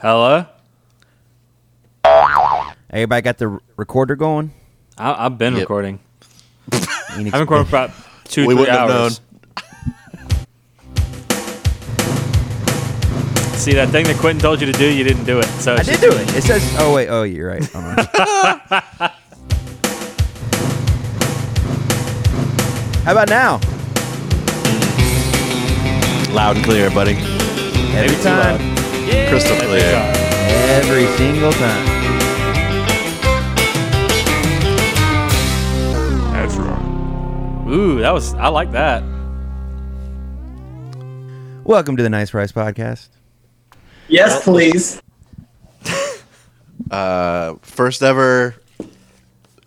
Hello. Everybody got the r- recorder going? I, I've been Yep. recording. I've been recording for about two, We three wouldn't have hours. See that thing that Quentin told you to do, you didn't do it. So I it's did do it. It says, oh, wait. Oh, you're right. Hold on. How about now? Loud and clear, buddy. Every too time. Crystal clear. Every single time. That's right. Ooh, that was. I like that. Welcome to the Nice Price Podcast. Yes, please. Uh, first ever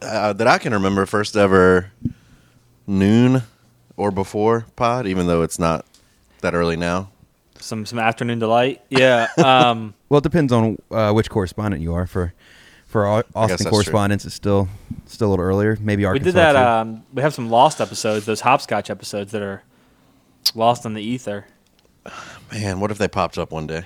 uh, that I can remember. First ever noon or before pod, even though it's not that early now. Some some afternoon delight. Yeah. Um. Well, it depends on uh, which correspondent you are. For for Austin that's true. correspondents, it's still still a little earlier. Maybe we did that. Um. We have some lost episodes. Those hopscotch episodes that are lost in the ether. Man, what if they popped up one day?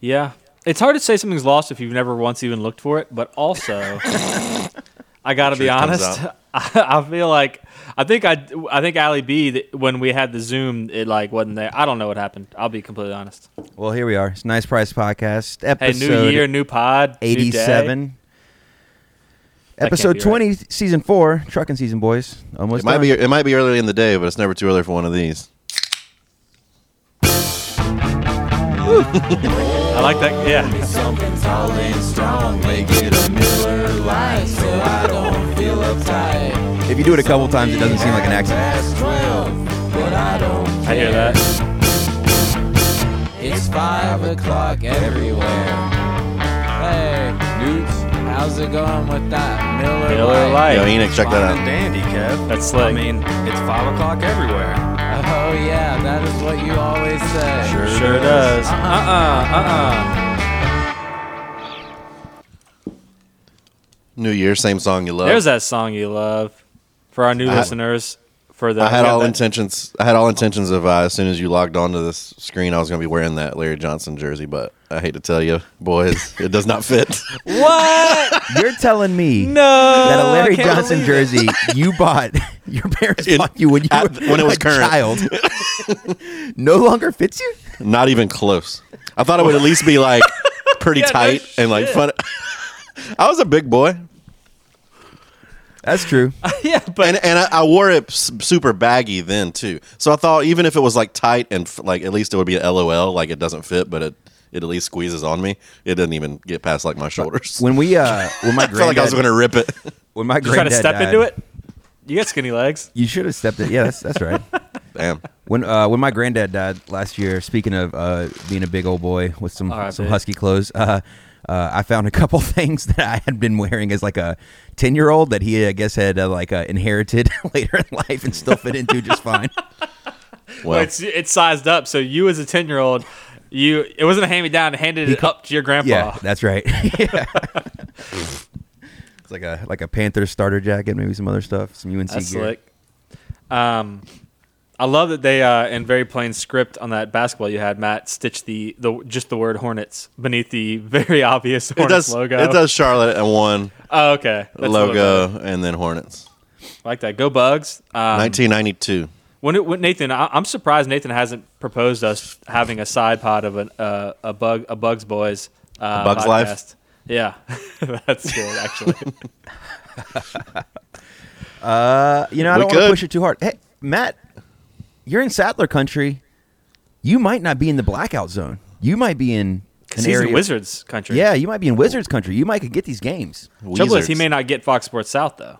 Yeah. It's hard to say something's lost if you've never once even looked for it, but also I got to be honest. I, I feel like I think I I think Ali B when we had the Zoom it like wasn't there. I don't know what happened. I'll be completely honest. well, here we are. It's Nice Price Podcast, episode. Hey, episode new year, new pod, 87. That Episode be right. 20, season 4, trucking season, boys. Almost It might done. be. It might be early in the day, but it's never too early for one of these. I like that. Yeah. Something tall and strong, make it a Miller Lite so I don't feel uptight. If you do it a couple times, it doesn't seem like an accident. 12, but I don't I hear that. It's 5 o'clock everywhere. Hey, Newts, how's it going with that Miller, Miller Lite? Lite. Yo, Enoch, check that Fine and out. dandy, Kev. That's slick. I mean, it's five o'clock everywhere. Oh yeah, that is what you always say. Sure Sure does. Uh uh uh New Year, same song you love. There's that song you love for our new I- listeners. For the I had all that- intentions. I had all intentions of uh, as soon as you logged onto this screen, I was going to be wearing that Larry Johnson jersey. But I hate to tell you, boys, it does not fit. What? You're telling me No. that a Larry Johnson jersey you bought, your parents In- bought you when you at- were when it was a current. child, no longer fits you? Not even close. I thought it would at least be like pretty Yeah, no tight and like fun. I was a big boy, That's true. yeah, but and and I, I wore it s- super baggy then too. So I thought even if it was like tight and f- like at least it would be an LOL, like it doesn't fit, but it it at least squeezes on me. It doesn't even get past like my shoulders. When we, uh, when my I felt like I was going to rip it. when my you trying to granddad step died- into it. You got skinny legs. You should have stepped it. Yeah, that's that's right. Damn. When uh, when my granddad died last year, speaking of uh, being a big old boy with some R.I.P. some husky clothes, uh, uh, I found a couple things that I had been wearing as like a ten year old that he I guess had uh, like uh, inherited later in life and still fit into just fine. Well, it's it's sized up. So you as a ten year old, you it wasn't a hand me down. Handed it up to your grandpa. Yeah, that's right. Yeah. it's like a like a Panther starter jacket, maybe some other stuff, some UNC That's gear. slick. Um, I love that they uh, in very plain script on that basketball you had, Matt, stitched the, the just the word Hornets beneath the very obvious it Hornets does. logo. It does Charlotte and one Oh, okay. That's a little better. logo and then Hornets. I like that. Go Bugs. Um, 1992. When, it, when Nathan, I, I'm surprised Nathan hasn't proposed us having a side pod of an, uh, a bug a Bugs Boys uh, A Bugs Life? Yeah, that's good actually. Uh, you know, I We don't want to push it too hard. Hey, Matt, you're in Sattler country. You might not be in the blackout zone. You might be in an He's in. Wizards country. Yeah, you might be in Wizards country. You might could get these games. Trouble is, he may not get Fox Sports South though.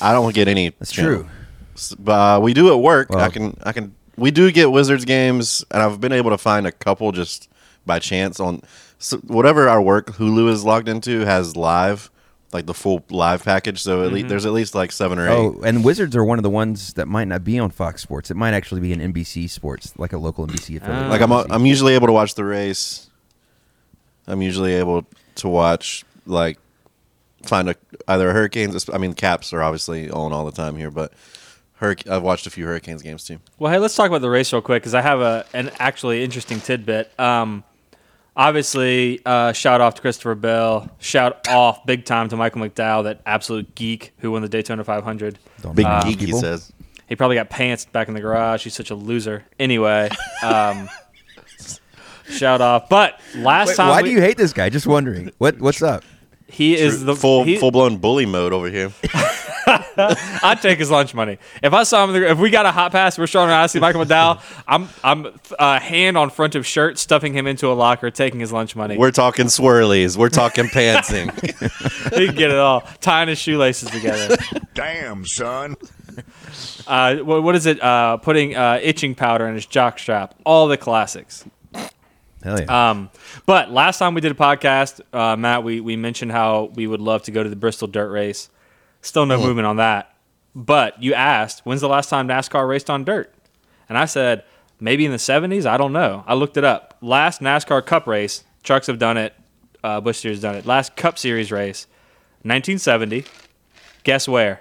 I don't get any. That's channel. true. S- But uh, we do at work. Well- I can. I can. We do get Wizards games, and I've been able to find a couple just by chance on so whatever our work Hulu is logged into has live, like the full live package. So at least there's at least like seven or eight. Oh, and Wizards are one of the ones that might not be on Fox Sports. It might actually be an NBC Sports, like a local NBC affiliate. Ah. like I'm. I'm usually able to watch the race. I'm usually able to watch like find a either a hurricanes. I mean, caps are obviously on all the time here, but hurric- I've watched a few Hurricanes games too. Well, hey, let's talk about the race real quick because I have a an actually interesting tidbit. Um, Obviously, uh, shout off to Christopher Bell. Shout off big time to Michael McDowell, that absolute geek who won the Daytona 500. Don't Big mind geek, he people. says. He probably got pants back in the garage. He's such a loser. Anyway, um, shout off. But last Wait, time, why we- do you hate this guy? Just wondering. What what's up? He is the full he- full blown bully mode over here. I'd take his lunch money if I saw him. If we got a hot pass, we're showing I see Michael McDowell. I'm I'm uh, hand on front of shirt, stuffing him into a locker, taking his lunch money. We're talking swirlies. We're talking pantsing. he can get it all, tying his shoelaces together. Damn, son. Uh, what, what is it? Uh, putting uh, itching powder in his jock strap. All the classics. Hell yeah. Um, but last time we did a podcast, uh, Matt, we, we mentioned how we would love to go to the Bristol Dirt Race. Still no movement on that. But you asked, when's the last time NASCAR raced on dirt? And I said, maybe in the 70s. I don't know. I looked it up. Last NASCAR Cup race, trucks have done it. Uh, Busch Series done it. Last Cup Series race, 1970. Guess where?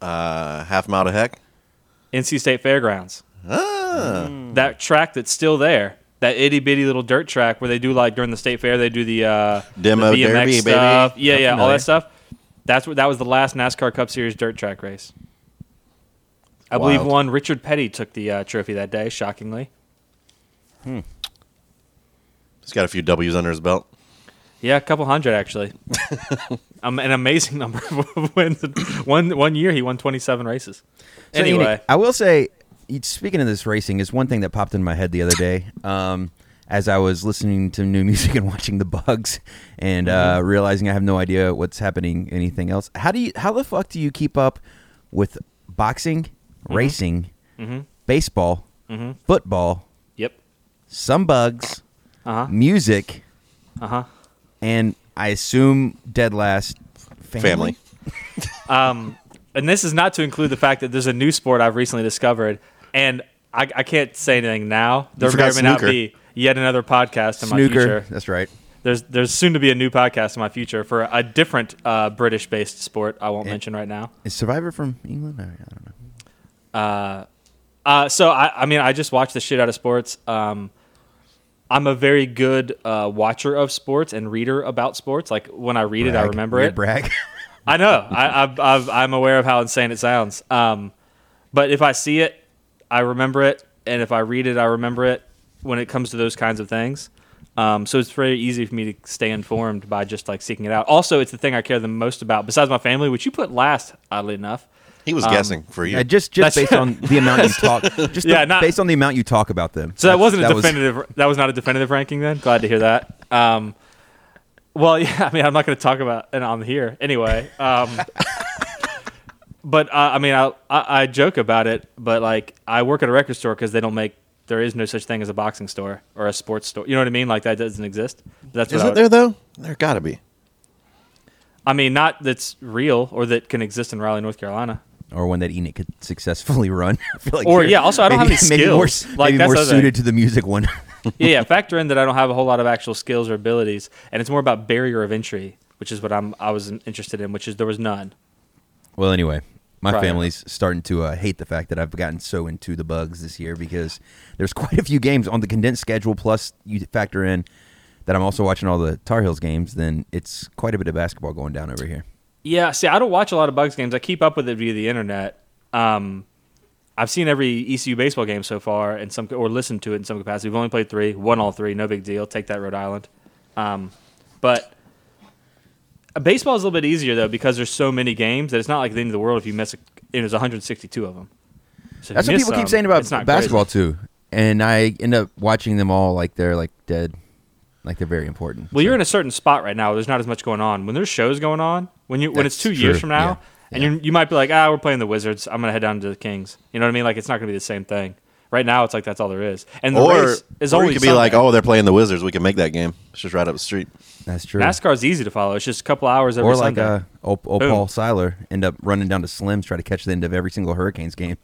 uh, half mile to heck. NC State Fairgrounds. Ah. That track that's still there. That itty bitty little dirt track where they do like during the state fair, they do the uh, Demo the BMX derby, baby. stuff. Yeah, I'm yeah, all that stuff. That's what that was the last NASCAR Cup Series dirt track race. I believe one Richard Petty took the uh, trophy that day. Shockingly, hmm. He's got a few W's under his belt. yeah, a couple hundred actually. um, an amazing number of wins. One one year he won twenty seven races. So, you know, anyway, I will say, y- speaking of this racing, is one thing that popped in my head the other day. Um, as I was listening to new music and watching the bugs, and Mm-hmm. uh, realizing I have no idea what's happening, anything else. How do you? How the fuck do you keep up with boxing, Mm-hmm. racing, baseball, football, yep. some bugs, Uh huh. music, Uh huh. and I assume dead last family? Family. Um, and this is not to include the fact that there's a new sport I've recently discovered, and I, I can't say anything now. There may forgot or may not snooker. be yet another podcast in my Snooker. future. That's right. There's there's soon to be a new podcast in my future for a different uh, British-based sport I won't mention right now. Is Survivor from England? I I don't know. Uh, so I, I mean, I just watch the shit out of sports. Um, I'm a very good uh, watcher of sports and reader about sports. Like when I read it, I Brag. remember Weird it. Brag. I know. I, I've, I've, I'm aware of how insane it sounds. Um, but if I see it, I remember it, and if I read it, I remember it. When it comes to those kinds of things, um, so it's very easy for me to stay informed by just like seeking it out. Also, it's the thing I care the most about, besides my family, which you put last, oddly enough. He was guessing for you. Yeah, just just based on the amount you talk. Just Yeah, the- not- based on the amount you talk about them. So that wasn't a was- definitive. that was not a definitive ranking. Then glad to hear that. Um, well, yeah. I mean, I'm not going to talk about it on here anyway. Um, but uh, I mean, I, I I joke about it, but like I work at a record store because they don't make. There is no such thing as a boxing store or a sports store. You know what I mean? Like that doesn't exist. That's what Is I it would- there though? There gotta be. I mean, not that's real or that can exist in Raleigh, North Carolina. or one that Enoch could successfully run. I feel like Or, yeah, also, I don't have maybe, any maybe more, skills. s- Like, maybe that's more the thing. suited to the music one. yeah, yeah. Factor in that I don't have a whole lot of actual skills or abilities, and it's more about barrier of entry, which is what I'm I was interested in, which is there was none. well, anyway, my Right. family's starting to uh, hate the fact that I've gotten so into the bugs this year because there's quite a few games on the condensed schedule. Plus, you factor in that I'm also watching all the Tar Heels games. Then it's quite a bit of basketball going down over here. Yeah, see, I don't watch a lot of Bugs games. I keep up with it via the internet. Um, I've seen every ECU baseball game so far, and some or listened to it in some capacity. We've only played three, won all three, no big deal. Take that, Rhode Island. Um, but baseball is a little bit easier though because there's so many games that it's not like the end of the world if you miss. A, and there's 162 of them. So That's what miss people keep saying about it's not basketball crazy. too, and I end up watching them all like they're like dead, like they're very important. Well, you're in a certain spot right now. Where there's not as much going on. When there's shows going on, when you when it's That's two years from now, yeah, and yeah. you you might be like, ah, we're playing the Wizards. I'm gonna head down to the Kings. You know what I mean? Like it's not gonna be the same thing. Right now, it's like that's all there is. And the Or, race is or always you could be like, oh, they're playing the Wizards. We can make that game. It's just right up the street. That's true. NASCAR's easy to follow. It's just a couple hours every or like Sunday. uh, old, old Boom. Paul Seiler end up running down to Slim's try to catch the end of every single Hurricanes game.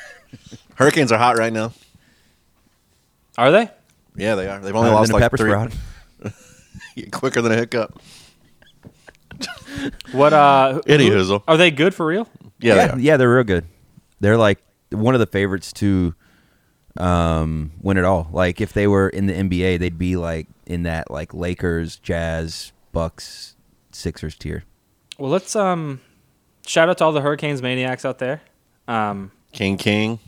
Hurricanes are hot right now. Are they? Yeah, they are. They've only Other lost than a like pepper three. sprout. Quicker than a hiccup. What? Uh, Any who- hoozle. Are they good for real? Yeah, yeah, they are. yeah, they're real good. They're like one of the favorites to um, win it all. Like if they were in the NBA, they'd be like in that like Lakers, Jazz, Bucks, Sixers tier. Well, let's um shout out to all the Hurricanes maniacs out there. Um, King King.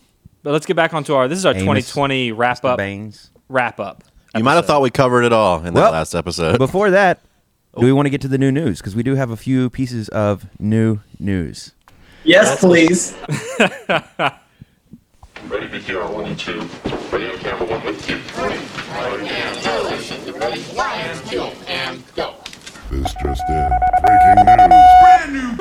but let's get back onto our. This is our Amos, 2020 wrap Mr. up. Baines. Wrap up. You might have thought we covered it all in that last episode. Before that, do we want to get to the new news? Because we do have a few pieces of new news. Yes, please. Ready to hear one and two. Ready camera one with two. This just in. Breaking news.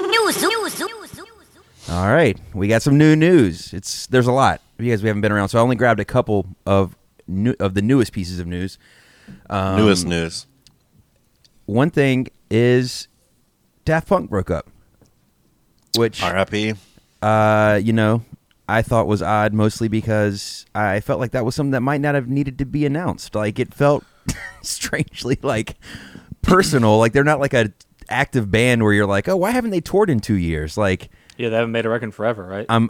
All right, we got some new news. It's there's a lot because we haven't been around, so I only grabbed a couple of new of the newest pieces of news. Um, Newest news. One thing is Daft Punk broke up, which R.I.P. uh, you know, I thought was odd, mostly because I felt like that was something that might not have needed to be announced. Like it felt strangely like personal. Like they're not like a active band where you're like, oh, why haven't they toured in two years? Like Yeah, they haven't made a record in forever, right? I'm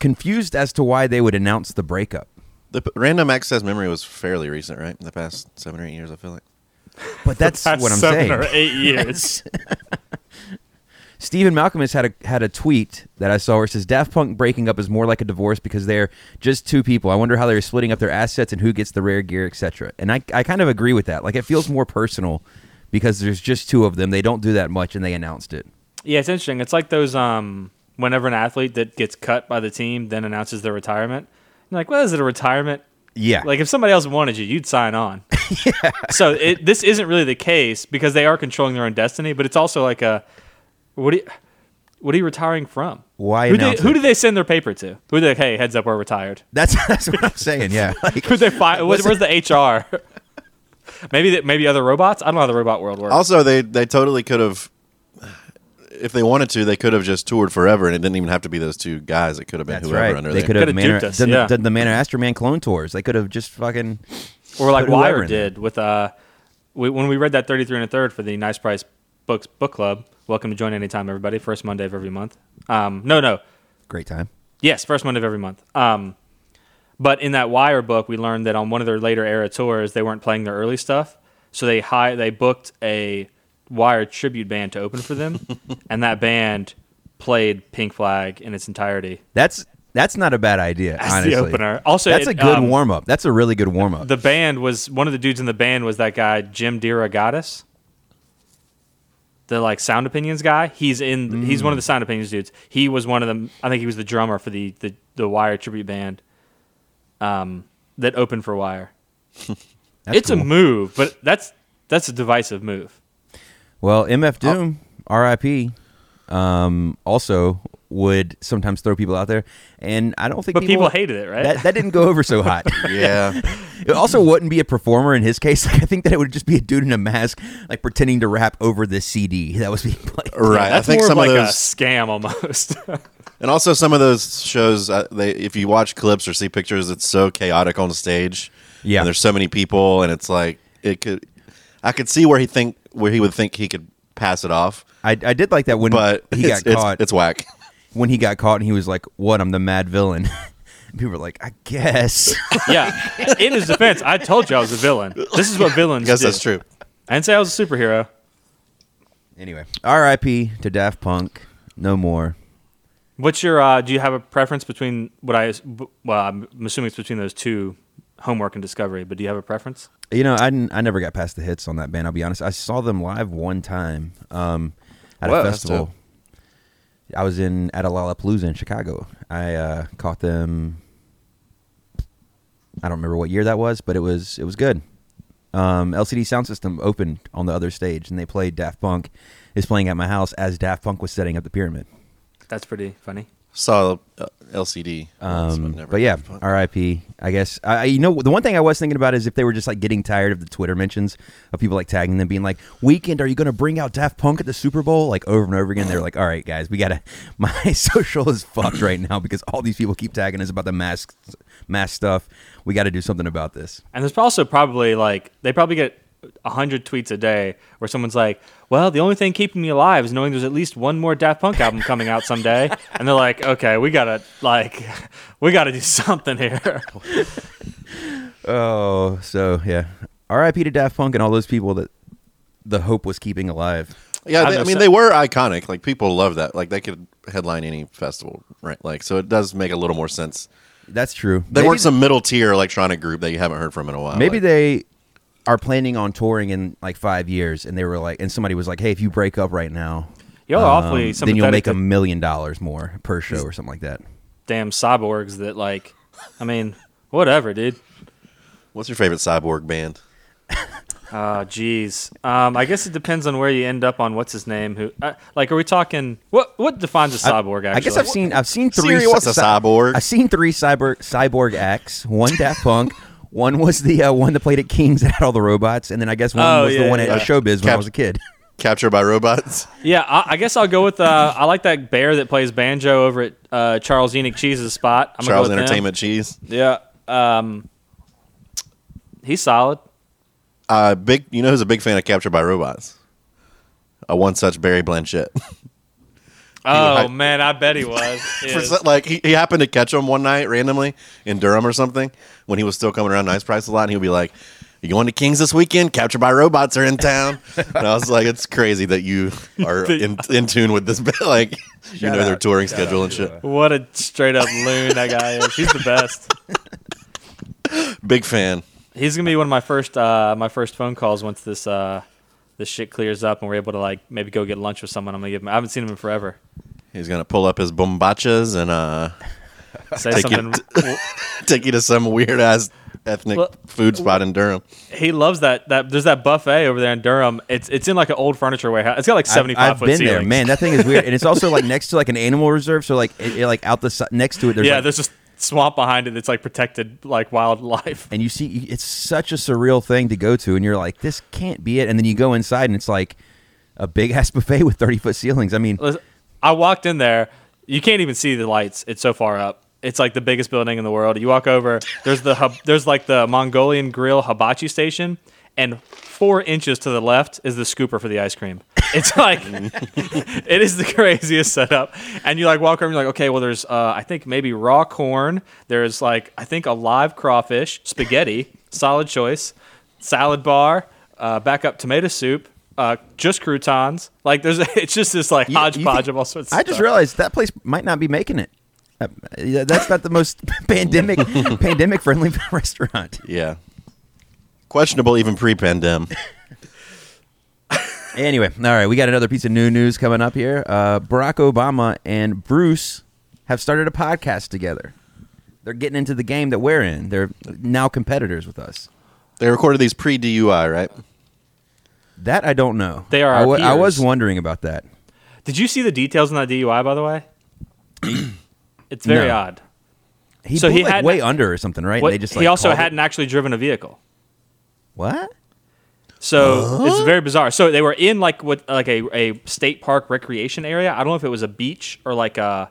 confused as to why they would announce the breakup. The p- random access memory was fairly recent, right? In the past seven or eight years, I feel like. But that's what I'm seven saying. or eight years. Stephen Malkmus has had a had a tweet that I saw where it says Daft Punk breaking up is more like a divorce because they're just two people. I wonder how they're splitting up their assets and who gets the rare gear, etc. And I I kind of agree with that. Like it feels more personal because there's just two of them. They don't do that much, and they announced it. yeah, it's interesting. It's like those um whenever an athlete that gets cut by the team then announces their retirement. You're like, well, is it a retirement? Yeah, Like if somebody else wanted you, you'd sign on. yeah. So it, this isn't really the case because they are controlling their own destiny, but it's also like a what are you, what are you retiring from? Why Who, they, who do they send their paper to? Who they like, hey, heads up, we're retired. that's that's what I'm saying. Yeah, like Who they fi- what, Where's the HR? maybe that maybe other robots. I don't know how the robot world works. Also, they they totally could have, if they wanted to, they could have just toured forever, and it didn't even have to be those two guys. It could have been that's whoever right. under They there. could have Could've Manor, duped us, done, yeah. done the Man or Astro-man clone tours. They could have just fucking or like put Wire in there. did with uh, we, when we read that thirty three and a third for the Nice Price Books Book Club. Welcome to join anytime, everybody. First Monday of every month. Um, no, no, great time. Yes, first Monday of every month. Um, but in that Wire book, we learned that on one of their later era tours, they weren't playing their early stuff, so they hi- they booked a Wire tribute band to open for them, and that band played Pink Flag in its entirety. That's that's not a bad idea. That's honestly, the opener. Also, that's it, a good um, warm up. That's a really good warm up. The band was one of the dudes in the band was that guy Jim DeRogatis, the like sound opinions guy. He's in. He's one of the sound opinions dudes. He was one of them. I think he was the drummer for the the, the Wire tribute band. Um, that opened for Wire. It's a move, but that's that's a divisive move. Well, MF Doom, R.I.P. Um, also would sometimes throw people out there, and I don't think But people hated it, right? That that didn't go over so hot. yeah, it also wouldn't be a performer in his case. I think that it would just be a dude in a mask, like pretending to rap over the CD that was being played. right. That's I think more some of like of a those, scam almost. and also some of those shows, uh, they if you watch clips or see pictures, it's so chaotic on the stage. Yeah. and there's so many people, and it's like it could. I could see where he think where he would think he could pass it off, I, I did like that when but he got it's, caught. It's whack. When he got caught, and he was like, "What? I'm the mad villain." People were like, "I guess." yeah. In his defense, I told you I was a villain. This is what I villains guess do. that's true. I didn't say I was a superhero. anyway, R.I.P. to Daft Punk. No more. What's your? Uh, do you have a preference between what I? Well, I'm assuming it's between those two, homework and discovery. But do you have a preference? You know, I, didn't- I never got past the hits on that band. I'll be honest. I saw them live one time um, at Whoa, a that's festival. I was in at a Lollapalooza in Chicago. I uh, caught them. I don't remember what year that was, but it was it was good. Um, LCD Soundsystem opened on the other stage, and they played Daft Punk is playing at my house as Daft Punk was setting up the pyramid. That's pretty funny. Saw uh, LCD, once, Um, never but yeah, Daft Punk. R.I.P. I guess. I, I- you know, the one thing I was thinking about is if they were just like getting tired of the Twitter mentions of people like tagging them, being like, "Weeknd, are you going to bring out Daft Punk at the Super Bowl?" Like over and over again. They're like, "All right, guys, we gotta." My social is fucked right now because all these people keep tagging us about the mask, mask stuff. We got to do something about this. And there's also probably like they probably get a hundred tweets a day where someone's like, "Well, the only thing keeping me alive is knowing there's at least one more Daft Punk album coming out someday," and they're like, "Okay, we gotta like, we gotta do something here." Oh, so yeah. R.I.P. to Daft Punk and all those people that the hope was keeping alive. Yeah, I'm they, I mean they were iconic. Like people love that. Like they could headline any festival, right? Like so it does make a little more sense. That's true. They maybe, weren't some middle tier electronic group that you haven't heard from in a while. maybe Like, they are planning on touring in like five years, and they were like, and somebody was like, "Hey, if you break up right now, Y'all are awfully um, then you'll make a million dollars more per show or something like that." damn cyborgs that like, I mean, whatever, dude. What's your favorite cyborg band? Oh, jeez. Um, I guess it depends on where you end up on what's his name. Who, uh, like, are we talking? What what defines a cyborg? Actually, I guess I've seen I've seen three. Siri, what's a cyborg? I've seen three cyber cyborg acts. One Daft Punk. One was the uh, one that played at Kings that had all the robots, and then I guess one Oh, was yeah, the one at yeah. Showbiz when I was a kid. Captured by robots. Yeah, I, I guess I'll go with. Uh, I like that bear that plays banjo over at uh, Charles Enoch Cheese's spot. I'm gonna Charles go with him. Entertainment Cheese. Yeah, um, he's solid. Uh, big. You know who's a big fan of Captured by Robots? A one such Barry Blanchett. Oh I- man, I bet he was. For so- like he, he happened to catch him one night randomly in Durham or something when he was still coming around Nice Price a lot, and he'd be like, "You going to Kings this weekend? Captured by Robots are in town." and I was like, "It's crazy that you are in, in tune with this. like, you know their out. touring schedule and shit." What a straight up loon that guy is. He's the best. Big fan. He's gonna be one of my first uh, my first phone calls once this uh, this shit clears up and we're able to like maybe go get lunch with someone. I'm gonna give him. I haven't seen him in forever. He's gonna pull up his bombachas and uh, Say Take you something. take you to some weird ass ethnic Well- food spot in Durham. he loves that. That there's that buffet over there in Durham. It's it's in like an old furniture warehouse. It's got like 75 I've, I've foot been ceilings. there, man. That thing is weird, and it's also like next to like an animal reserve. So like, it, it, like out the next to it, there's yeah, like, there's just swamp behind it that's like protected like wildlife. and you see it's such a surreal thing to go to, and you're like, this can't be it. And then you go inside, and it's like a big ass buffet with thirty foot ceilings. I mean, I walked in there. You can't even see the lights. It's so far up. It's like the biggest building in the world. You walk over. There's the hub, there's like the Mongolian grill hibachi station, and four inches to the left is the scooper for the ice cream. It's like it is the craziest setup. And you like walk around, You're like, okay, well, there's uh, I think maybe raw corn. There's like I think a live crawfish, spaghetti, solid choice, salad bar, uh, backup tomato soup. Uh, just croutons. Like there's, it's just this like you- you hodgepodge think- of all sorts. Of I just stuff. realized that place might not be making it. Uh, That's not the most pandemic pandemic friendly restaurant. Yeah, questionable even pre-pandemic. Anyway, all right, we got another piece of new news coming up here. Uh, Barack Obama and Bruce have started a podcast together. They're getting into the game that we're in. They're now competitors with us. They recorded these pre-DUI, right? That I don't know. They are I our wa- I was wondering about that. Did you see the details on that DUI? By the way, it's very No. odd. He So blew, he like hadn't- way under or something, right? What- and they just he also hadn't actually driven a vehicle. What? So it's very bizarre. So they were in like what like a, a state park recreation area. I don't know if it was a beach or like a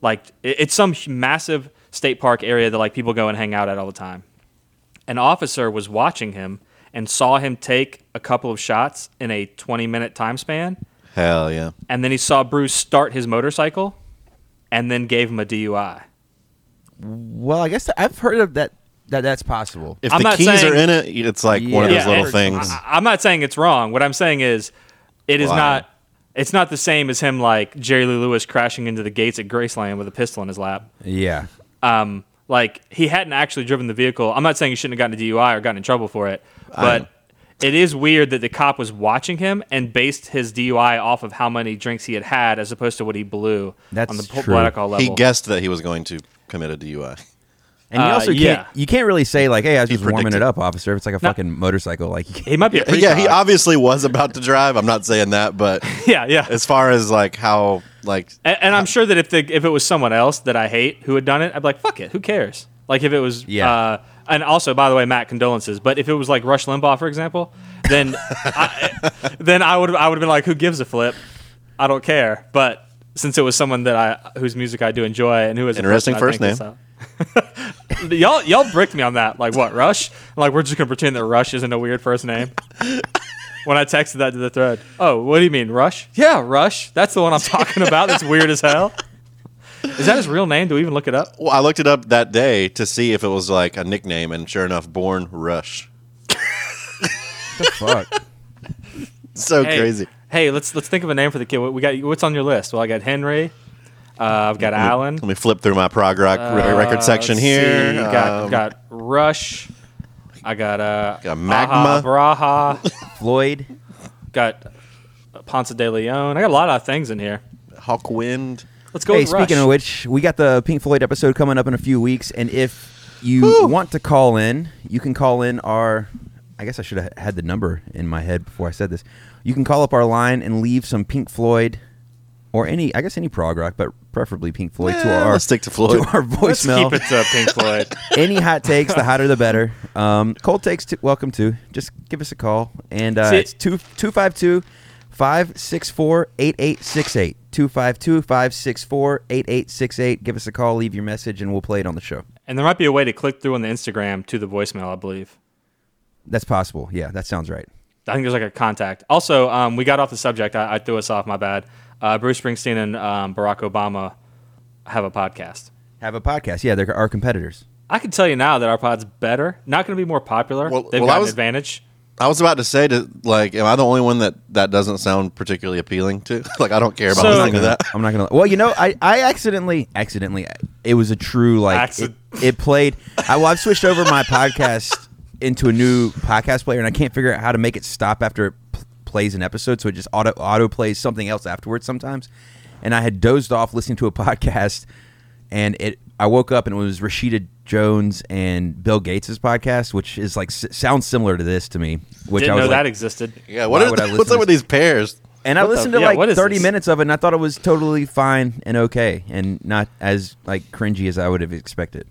like it's some massive state park area that like people go and hang out at all the time. An officer was watching him and saw him take a couple of shots in a 20 minute time span Hell yeah. and then he saw Bruce start his motorcycle and then gave him a DUI. Well, I guess I've heard of that. That that's possible. If I'm the not keys saying- are in it, it's like one of Yeah. those little and things. I, I'm not saying it's wrong. What I'm saying is, it is Wow. not. It's not the same as him like Jerry Lee Lewis crashing into the gates at Graceland with a pistol in his lap. Yeah. Um, like he hadn't actually driven the vehicle. I'm not saying he shouldn't have gotten a DUI or gotten in trouble for it, but it is weird that the cop was watching him and based his DUI off of how many drinks he had had as opposed to what he blew That's on the true. blood alcohol level. He guessed that he was going to commit a DUI. And you Uh, also yeah. can't you can't really say like, "Hey, I was just warming predicted. it up, officer." If it's like a fucking motorcycle, like he might be a Yeah, he obviously was about to drive. I'm not saying that, but yeah, yeah. as far as like how like And, and I'm sure that if the if it was someone else that I hate who had done it, I'd be like, fuck it, who cares? Like if it was, Yeah. Uh, and also, by the way, Matt, condolences. But if it was like Rush Limbaugh, for example, then I, then I would I would have been like, who gives a flip? I don't care. But since it was someone that I whose music I do enjoy and who is a Interesting person I first think name. is, y'all y'all bricked me on that. Like what? Rush? Like we're just gonna pretend that Rush isn't a weird first name. When I texted that to the thread, oh, what do you mean, Rush? Yeah, Rush. That's the one I'm talking about. That's weird as hell. Is that his real name? Do we even look it up? Well, I looked it up that day to see if it was like a nickname, and sure enough, Born Rush. the fuck? So Hey, crazy. Hey, let's let's think of a name for the kid. We got what's on your list? Well, I got Henry. Uh, I've got Alan. Let me flip through my prog rock re- record Uh, section here. see, got Um, got Rush. I got uh Got Magma. Aha Braha. Floyd. got Ponce de Leon. I got a lot of things in here. Hawkwind. Let's go hey, with Rush. speaking of which, we got the Pink Floyd episode coming up in a few weeks, and if you want to call in, you can call in our. I guess I should have had the number in my head before I said this. You can call up our line and leave some Pink Floyd, or any, I guess any prog rock, but preferably Pink Floyd to Eh, our let's stick to Floyd. to our Let's voicemail. keep it to Pink Floyd. any hot takes, the hotter the better. Um, cold takes, t- welcome to. Just give us a call. And uh, See- it's 252 564 8868. 252 564 8868. Give us a call, leave your message, and we'll play it on the show. and there might be a way to click through on the Instagram to the voicemail. I believe. That's possible. Yeah, that sounds right. I think there's like a contact. Also, um, we got off the subject. I, I threw us off. My bad. Uh, Bruce Springsteen and um, Barack Obama have a podcast. Have a podcast. Yeah, they're our competitors. I can tell you now that our pod's better. Not going to be more popular. Well- They've well, I got was- an advantage. I was about to say to like, am I the only one that that doesn't sound particularly appealing to? like, I don't care about So- listening to that. I'm not gonna. Well, you know, I, I accidentally, accidentally, it was a true like. It, it played. I, well, I've switched over my podcast into a new podcast player, and I can't figure out how to make it stop after it p- plays an episode, so it just auto auto plays something else afterwards sometimes. And I had dozed off listening to a podcast, and it. I woke up and it was Rashida Jones and Bill Gates' podcast, which is like s- sounds similar to this to me. Which Didn't I was know like, that existed. Yeah, what Why would I listen what's up with these pairs? And I What the- listened to yeah, like what is 30 this? minutes of it, and I thought it was totally fine and okay, and not as like cringy as I would have expected.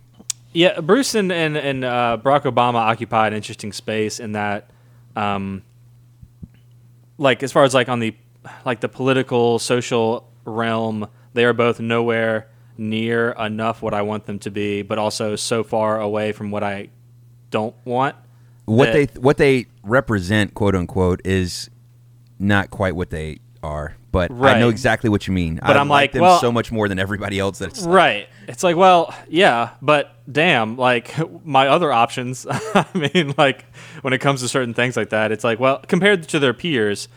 Yeah, Bruce and and, and uh, Barack Obama occupy an interesting space in that, um, like as far as like on the like the political social realm, they are both nowhere near enough what I want them to be, but also so far away from what I don't want. What they what they represent, quote unquote, is not quite what they are. But I know exactly what you mean. But I I'm like like, them well- so much more than everybody else. That's Right. It's like, well, yeah, but damn, like my other options. I mean, like when it comes to certain things like that, it's like, well, compared to their peers,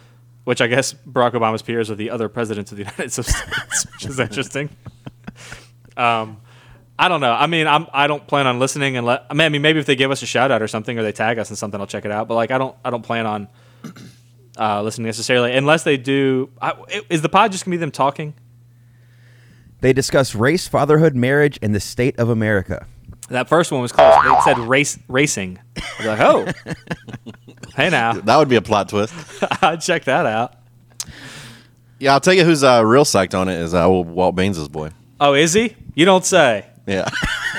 which I guess Barack Obama's peers are the other presidents of the United States, which is interesting. Um, I don't know. I mean, I'm I don't plan on listening and let. I mean, I mean, maybe if they give us a shout out or something, or they tag us in something, I'll check it out. But like, I don't I don't plan on uh, listening necessarily unless they do. I, is the pod just gonna be them talking? They discuss race, fatherhood, marriage, and the state of America. That first one was close. It said race racing. I was like, oh, hey now, That would be a plot twist. I'd check that out. Yeah, I'll tell you who's uh, real psyched on it is uh, old Walt Baines' boy. Oh, is he? You don't say. Yeah,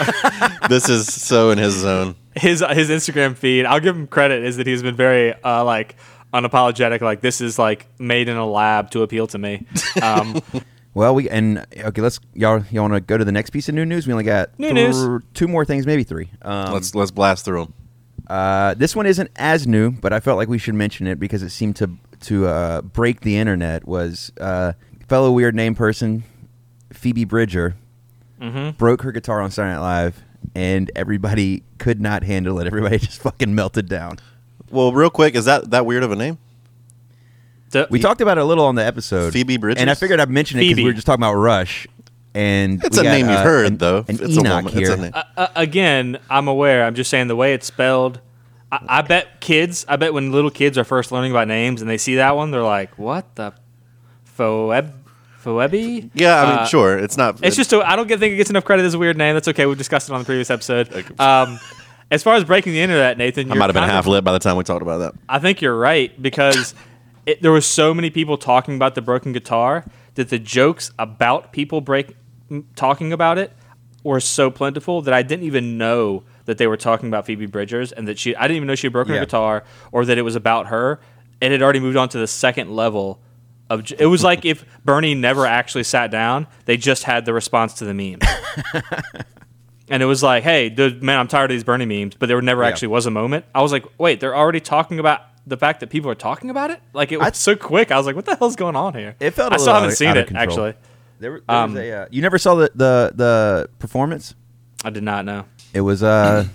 this is so in his zone. His his Instagram feed. I'll give him credit. Is that he's been very uh, like unapologetic. Like this is like made in a lab to appeal to me. Um, Well, we and okay, let's y'all y'all want to go to the next piece of new news. We only got New news. two more things, maybe three. Um, let's let's blast through them. Uh, this one isn't as new, but I felt like we should mention it because it seemed to to uh, break the internet. Was uh, fellow weird name person Phoebe Bridgers Mm-hmm. broke her guitar on Saturday Night Live, and everybody could not handle it. Everybody just fucking melted down. Well, real quick, is that that weird of a name? d- We talked about it a little on the episode, Phoebe Bridgers? and I figured I'd mention it because we were just talking about Rush. And It's a got, name you've uh, heard, an- though. An it's a Enoch woman. It's here. a name. uh, again, I'm aware. I'm just saying the way it's spelled. I, I bet kids. I bet when little kids are first learning about names and they see that one, they're like, "What the Phoeb Phoebe?" Yeah, I mean, Uh, sure. It's not. It's just a, I don't get, think it gets enough credit as a weird name. That's okay. We've discussed it on the previous episode. Um, as far as breaking the internet, Nathan, I might have been half of- lit by the time we talked about that. I think you're right because it, there were so many people talking about the broken guitar that the jokes about people break talking about it were so plentiful that I didn't even know that they were talking about Phoebe Bridgers and that she I didn't even know she had broken Yeah. her guitar or that it was about her. And it had already moved on to the second level of it was like if Bernie never actually sat down, they just had the response to the meme. and it was like, "Hey, dude, man, I'm tired of these Bernie memes," but there never Yeah. actually was a moment. I was like, "Wait, they're already talking about the fact that people are talking about it?" Like it was I- so quick. I was like, "What the hell's going on here?" It felt I still haven't of- seen it actually. There, there Um, a, uh, you never saw the, the the performance. I did not know. It was uh,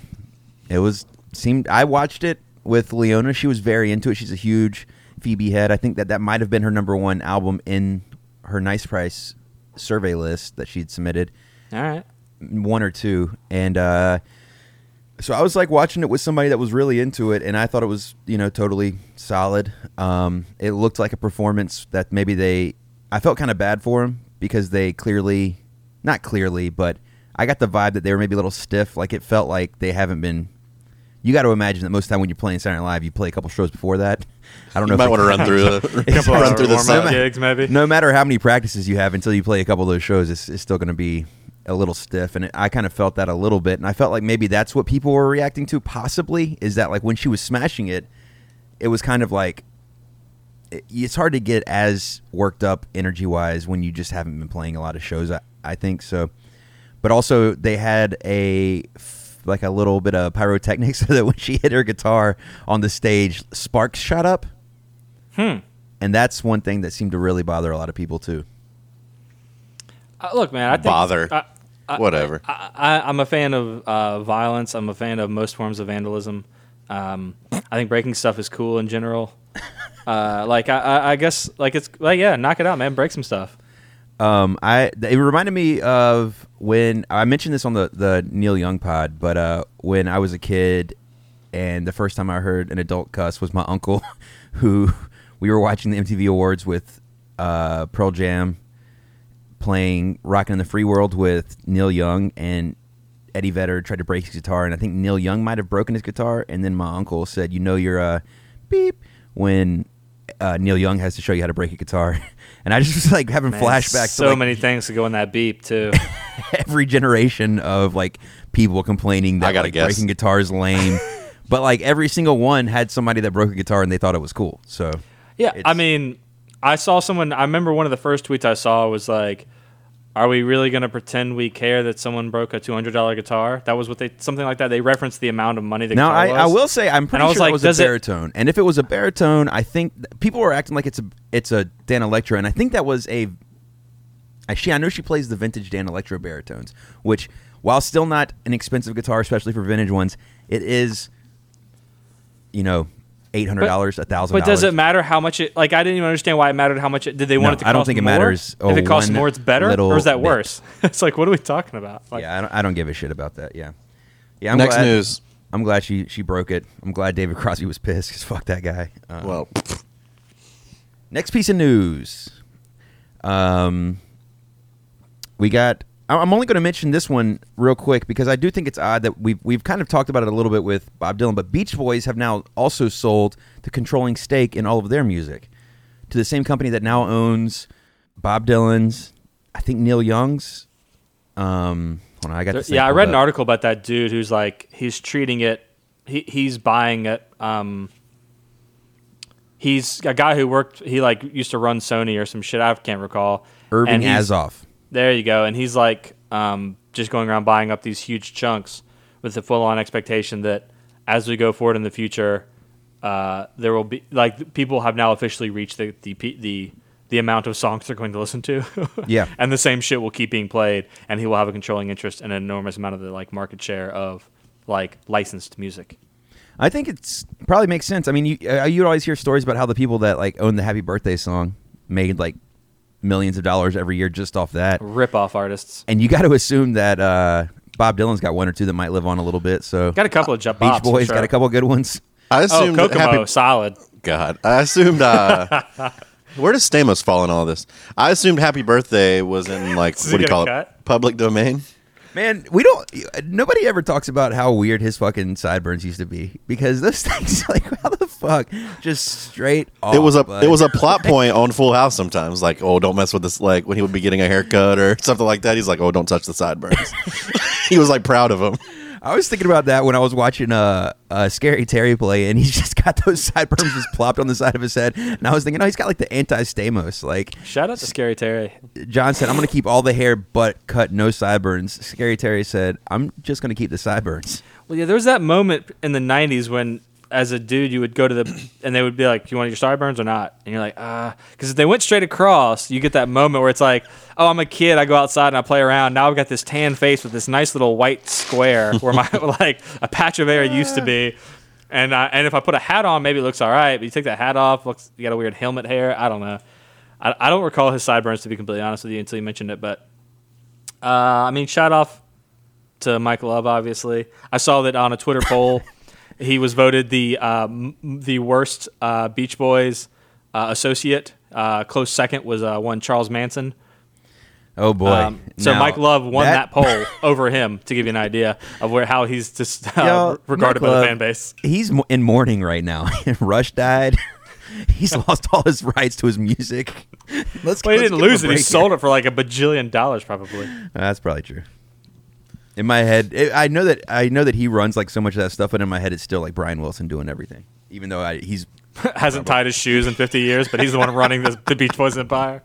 it was seemed. I watched it with Leona. She was very into it. She's a huge Phoebe head. I think that that might have been her number one album in her Nice Price survey list that she'd submitted. All right. One or two, and uh, so I was like watching it with somebody that was really into it, and I thought it was you know totally solid. Um, it looked like a performance that maybe they. I felt kind of bad for them because they clearly, not clearly, but I got the vibe that they were maybe a little stiff. Like it felt like they haven't been. You got to imagine that most of the time when you're playing Saturday Night Live, you play a couple shows before that. I don't know. You might want to run through the Couple run through the set. gigs, maybe. no matter how many practices you have until you play a couple of those shows, it's, it's still going to be a little stiff. And it, I kind of felt that a little bit. And I felt like maybe that's what people were reacting to, possibly, is that like when she was smashing it, it was kind of like it, it's hard to get as worked up energy wise when you just haven't been playing a lot of shows, I, I think. So, but also they had a like a little bit of pyrotechnics so that when she hit her guitar on the stage, sparks shot up. Hmm. And that's one thing that seemed to really bother a lot of people too. Uh, look, man, I think Bother. I, I, Whatever. I, I'm a fan of uh, violence. I'm a fan of most forms of vandalism. Um, I think breaking stuff is cool in general. Uh, like I, I, I guess, like it's like yeah, knock it out, man. Break some stuff. Um, I it reminded me of when I mentioned this on the the Neil Young pod, but uh, when I was a kid, and the first time I heard an adult cuss was my uncle, who we were watching the MTV Awards with uh, Pearl Jam playing "Rockin' in the Free World" with Neil Young, and Eddie Vedder tried to break his guitar, and I think Neil Young might have broken his guitar, and then my uncle said, "You know, you're a beep when." Uh, Neil Young has to show you how to break a guitar, and I just was like having Man, flashbacks. So to, like, many things to go in that beep too. every generation of like people complaining that I gotta like, guess. breaking guitar is lame, but like every single one had somebody that broke a guitar and they thought it was cool. So Yeah, I mean, I saw someone. I remember one of the first tweets I saw was like, "Are we really going to pretend we care that someone broke a two hundred dollar guitar?" That was what they something like that. They referenced the amount of money the now I, I will say I'm pretty was sure like, it was a does it- baritone, and if it was a baritone, I think people were acting like it's a it's a Danelectro, and I think that was a. I, she I know she plays the vintage Danelectro baritones, which while still not an expensive guitar, especially for vintage ones, it is. You know, eight hundred dollars, a thousand. But does it matter how much it? Like, I didn't even understand why it mattered. How much it? Did they want No, it to? Cost I don't think it more? matters If it costs more, it's better, or is that worse? it's like, what are we talking about? Like, yeah, I don't, I don't give a shit about that. Yeah, yeah. I'm Next glad, news. I'm glad she she broke it. I'm glad David Crosby was pissed because fuck that guy. Uh, Well, next piece of news. Um, we got. I- I'm only going to mention this one real quick because I do think it's odd that we've we've kind of talked about it a little bit with Bob Dylan, but Beach Boys have now also sold the controlling stake in all of their music to the same company that now owns Bob Dylan's, I think Neil Young's. Um, hold on, I got There- this. yeah, I read an up. article about that dude who's like he's treating it. He he's buying it. Um, he's a guy who worked. He like used to run Sony or some shit. I can't recall. Irving Azoff. There you go. And he's like um, just going around buying up these huge chunks with the full on expectation that as we go forward in the future, uh, there will be like people have now officially reached the the the the amount of songs they're going to listen to. Yeah. and the same shit will keep being played, and he will have a controlling interest and an enormous amount of the like market share of like licensed music. I think it's probably makes sense. I mean, you uh, you always hear stories about how the people that like own the Happy Birthday song made like millions of dollars every year just off that, Rip off artists. and you got to assume that uh, Bob Dylan's got one or two that might live on a little bit. So Got a couple of Jeff Beach Bops, for Boys sure. got a couple good ones. I Oh, Kokomo, Happy solid. God. I assumed uh where does Stamos fall in all this? I assumed Happy Birthday was in like what do you call a it? Public domain. Man, we don't. Nobody ever talks about how weird his fucking sideburns used to be because those things, like, how the fuck, just straight off. it was a bud. it was a plot point on Full House sometimes. Like, oh, don't mess with this. Like when he would be getting a haircut or something like that, he's like, oh, don't touch the sideburns. he was like proud of him. I was thinking about that when I was watching uh, uh, Scary Terry play, and he's just got those sideburns just plopped on the side of his head. And I was thinking, oh, he's got like the anti-Stamos. Like Shout out to Scary Terry. John said, I'm going to keep all the hair but cut no sideburns. Scary Terry said, I'm just going to keep the sideburns. Well, yeah, there was that moment in the '90s when, as a dude, you would go to the and they would be like, "You want your sideburns or not?" And you're like, "Ah," because if they went straight across, you get that moment where it's like, "Oh, I'm a kid. I go outside and I play around. Now I've got this tan face with this nice little white square where my like a patch of hair used to be." And uh, and if I put a hat on, maybe it looks all right. But you take that hat off, looks you got a weird helmet hair. I don't know. I, I don't recall his sideburns to be completely honest with you until you mentioned it. But uh, I mean, shout off to Mike Love. Obviously, I saw that on a Twitter poll. He was voted the um, the worst uh, Beach Boys uh, associate. Uh, close second was uh, one Charles Manson. Oh boy! Um, so Now, Mike Love won that, poll over him to give you an idea of where how he's just uh, Yo, regarded Mike by Love, the fan base. He's in mourning right now. Rush died. he's lost all his rights to his music. Let's. Well, he let's didn't give him a lose it. He break sold it for like a bajillion dollars, probably. That's probably true. In my head, it, I know that I know that he runs like so much of that stuff, but in my head, it's still like Brian Wilson doing everything, even though I, he's Hasn't tied his shoes in 50 years, but he's the one running the, the Beach Boys empire.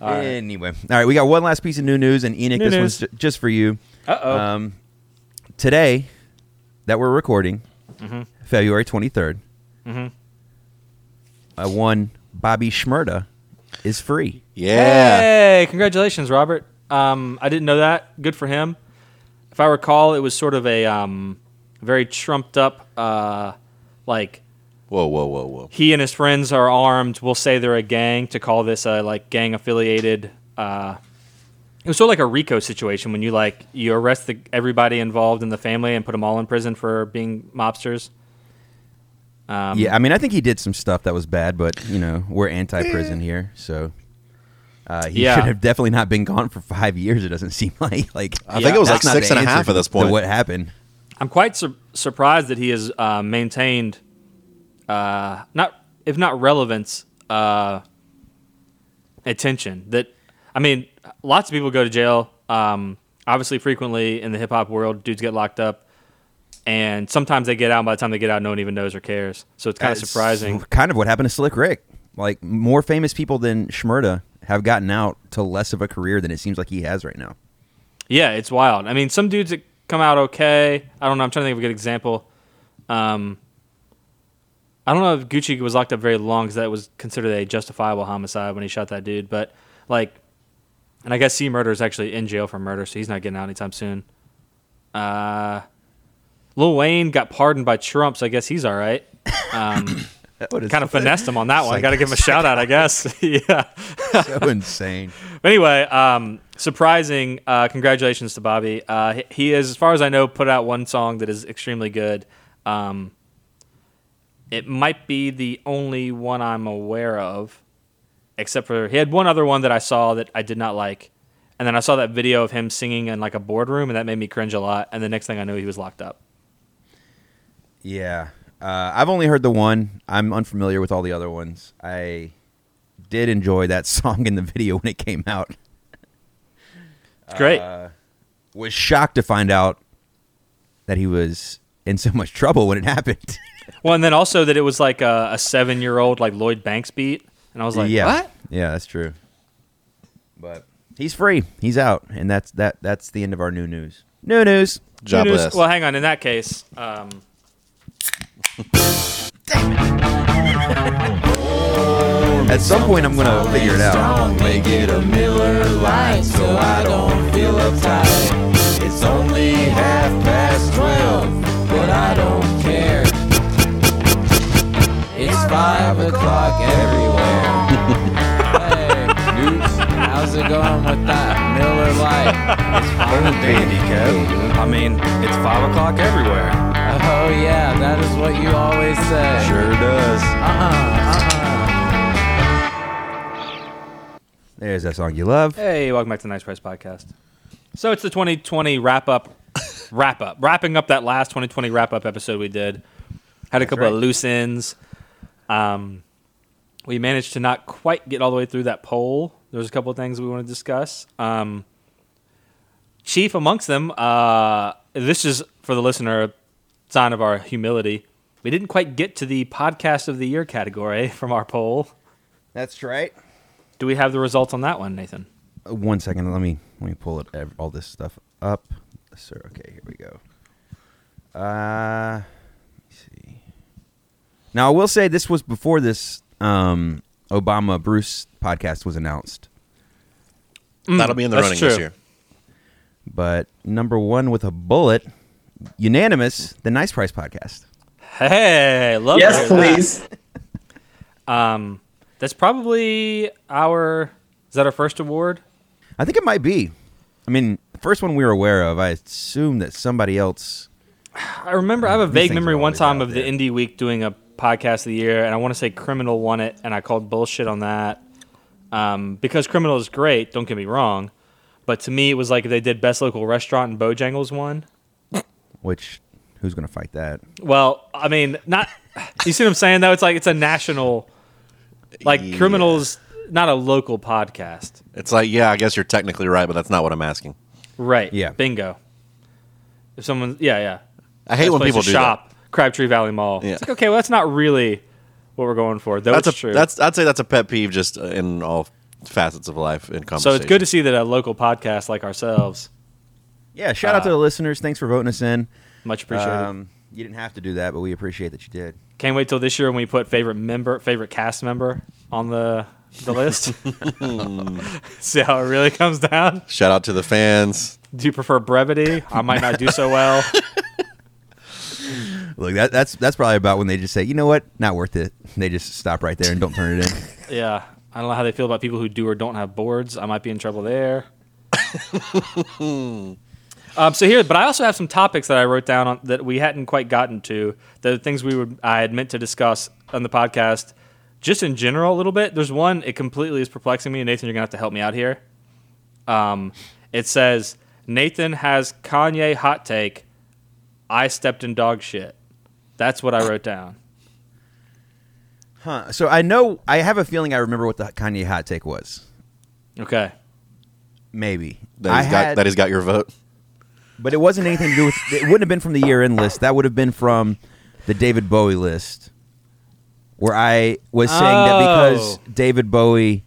Anyway, all right, we got one last piece of new news, and Enoch, New this news. one's just for you. Uh-oh. Um, today, that we're recording, Mm-hmm. February twenty third. Uh, one Bobby Shmurda is free. Yeah. Hey, congratulations, Robert. Um, I didn't know that. Good for him. If I recall, it was sort of a um, very trumped up, uh, like Whoa, whoa, whoa, whoa. he and his friends are armed. We'll say they're a gang to call this a like gang affiliated. Uh, it was sort of like a RICO situation when you like you arrest the, everybody involved in the family and put them all in prison for being mobsters. Um, yeah, I mean, I think he did some stuff that was bad, but you know, we're anti-prison here, so uh, he Yeah. should have definitely not been gone for five years. It doesn't seem like like I think it was that's like not six the and a answer half at this point. What happened? I'm quite sur- surprised that he has uh, maintained, uh, not if not relevance, uh, attention. That I mean, lots of people go to jail. Um, obviously, frequently in the hip hop world, dudes get locked up, and sometimes they get out. And by the time they get out, no one even knows or cares. So it's kind of surprising. Kind of what happened to Slick Rick. Like more famous people than Shmurda have gotten out to less of a career than it seems like he has right now. Yeah, it's wild. I mean, some dudes that come out okay. I don't know. I'm trying to think of a good example. Um, I don't know if Gucci was locked up very long because that was considered a justifiable homicide when he shot that dude. But like, and I guess C Murder is actually in jail for murder, so he's not getting out anytime soon. Uh, Lil Wayne got pardoned by Trump, so I guess he's all right. Um, kind of finessed him on that one. I got to give him a shout out, I guess. yeah. so insane. But anyway, um, surprising. Uh, congratulations to Bobby. Uh, he, he is, as far as I know, put out one song that is extremely good. Um, it might be the only one I'm aware of, except for he had one other one that I saw that I did not like, and then I saw that video of him singing in like a boardroom, and that made me cringe a lot. And the next thing I knew, he was locked up. Yeah, uh, I've only heard the one. I'm unfamiliar with all the other ones. I did enjoy that song in the video when it came out. It's great. Uh, was shocked to find out that he was in so much trouble when it happened. well, and then also that it was like a, a seven year old like Lloyd Banks beat, and I was like, yeah, what? yeah, that's true. But he's free. He's out, and that's that. That's the end of our new news. New news. Job News- Well, hang on. In that case, um, At some point, I'm gonna figure it out. Don't make it a Miller Lite so I don't feel uptight. It's only half past twelve, but I don't care. It's five o'clock everywhere. hey, Newts, how's it going with that Miller Lite? It's fine, Bandy. I mean, it's five o'clock everywhere. Oh yeah, that is what you always say. Sure does. Uh-uh, uh-uh. There's that song you love. Hey, welcome back to the Nice Price Podcast. So it's the 2020 wrap up, wrap up, wrapping up that last 2020 wrap up episode we did. Had a couple of loose ends. Um, we managed to not quite get all the way through that poll. There's a couple of things we want to discuss. Um, chief amongst them, uh, this is for the listener, sign of our humility. We didn't quite get to the podcast of the year category from our poll. That's right. Do we have the results on that one, Nathan? Uh, One second. Let me let me pull it all this stuff up. Sir, okay, here we go. Uh, let me see. Now I will say this was before this um, Obama Bruce podcast was announced, That'll be in the running true. this year. but number one with a bullet, unanimous, the Nice Price podcast. Hey, love to Yes, hear that. please. Um, that's probably our. Is that our first award? I think it might be. I mean, the first one we were aware of. I assume that somebody else. I remember. I have a vague memory one time out of the. INDY Week doing a podcast of the year, and I want to say Criminal won it, and I called bullshit on that um, because Criminal is great. Don't get me wrong, but to me, it was like if they did Best Local Restaurant and Bojangles won. Which, who's going to fight that? Well, I mean, not. You see what I'm saying? Though it's like it's a national, like Yeah. Criminals, not a local podcast, It's like, yeah, I guess you're technically right, but that's not what I'm asking. right? Yeah. bingo. If someone, yeah, yeah. I hate Best when people do shop, Crabtree Valley Mall. Yeah. It's like okay, well, that's not really what we're going for. Though. That's it's a true. that's I'd say that's a pet peeve just uh, in all facets of life in conversation. so it's good to see that a local podcast like ourselves, Yeah, shout out to Uh, the listeners. Thanks for voting us in. much appreciated. Um, you didn't have to do that, but we appreciate that you did. Can't wait till this year when we put favorite member, favorite cast member on the the list. see how it really comes down. Shout out to the fans. Do you prefer brevity? I might not do so well. Look, that, that's that's probably about when they just say, you know what, not worth it. They just stop right there and don't turn it in. Yeah, I don't know how they feel about people who do or don't have boards. I might be in trouble there. Um, so here, but I also have some topics that I wrote down on, that we hadn't quite gotten to. The things we would I had meant to discuss on the podcast, just in general a little bit. There's one it completely is perplexing me, Nathan, you're gonna have to help me out here. Um, it says Nathan has Kanye hot take. I stepped in dog shit. That's what I wrote down. Huh. So I know, I have a feeling I remember what the Kanye hot take was. Okay. Maybe. That he's got had- that he's got your vote. But it wasn't anything to do with, it wouldn't have been from the year end list. That would have been from the David Bowie list. Where I was saying that because Oh. David Bowie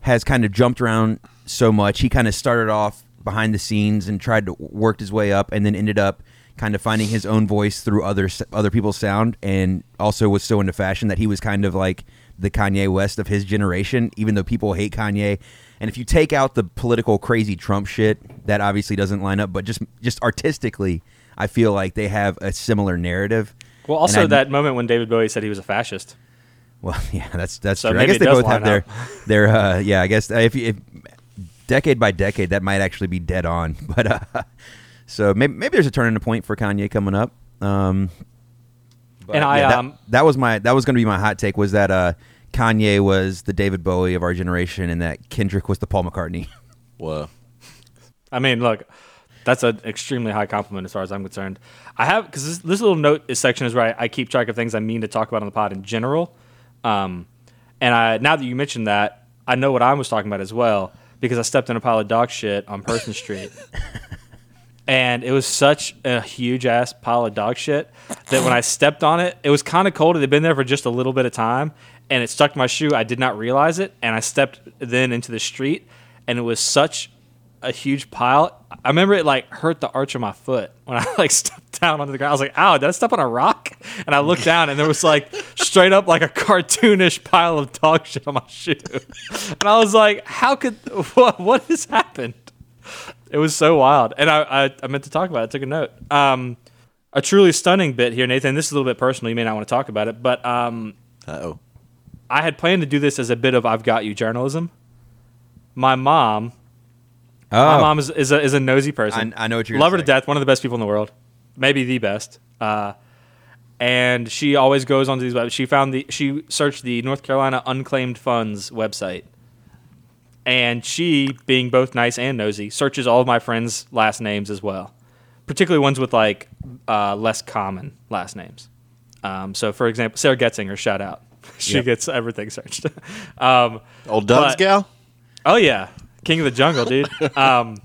has kind of jumped around so much, he kind of started off behind the scenes and tried to work his way up and then ended up kind of finding his own voice through other s- other people's sound and also was so into fashion that he was kind of like the Kanye West of his generation even though people hate Kanye and if you take out the political crazy Trump shit that obviously doesn't line up but just just artistically I feel like they have a similar narrative Well, also I- that moment when David Bowie said he was a fascist. well, yeah, that's that's So true. I guess they both have their their uh, yeah. I guess if, if decade by decade, that might actually be dead on. But uh, so maybe maybe there's a turning point for Kanye coming up. Um, but And I, yeah, that, um, that was my that was going to be my hot take was that uh, Kanye was the David Bowie of our generation and that Kendrick was the Paul McCartney. Whoa. I mean, look, that's an extremely high compliment as far as I'm concerned. I have because this, this little note is section is where I, I keep track of things I mean to talk about on the pod in general. Um, and I now that you mentioned that, I know what I was talking about as well because I stepped in a pile of dog shit on Person Street. And it was such a huge ass pile of dog shit that when I stepped on it, it was kind of cold. It had been there for just a little bit of time, and it stuck to my shoe. I did not realize it, and I stepped then into the street, and it was such a huge pile. I remember it like hurt the arch of my foot when I like stepped down onto the ground. I was like, "Ow, did I step on a rock?" And I looked down, and there was like straight up like a cartoonish pile of dog shit on my shoe. And I was like, "How could what what has happened?" It was so wild, and I, I I meant to talk about it. I took a note. Um, a truly stunning bit here, Nathan. This is a little bit personal. You may not want to talk about it, but um, Uh oh. I had planned to do this as a bit of "I've got you" journalism. My mom, Oh, my mom is, is a is a nosy person. I- I know what you're love her to death. One of the best people in the world, maybe the best. Uh, and she always goes onto these web. She found the she searched the North Carolina Unclaimed Funds website, and she, being both nice and nosy, searches all of my friends' last names as well, particularly ones with like uh, less common last names. Um, so, for example, Sarah Getzinger, shout out. She Yep. gets everything searched. um, Old Doug's But- gal? Oh yeah, King of the Jungle, dude. um,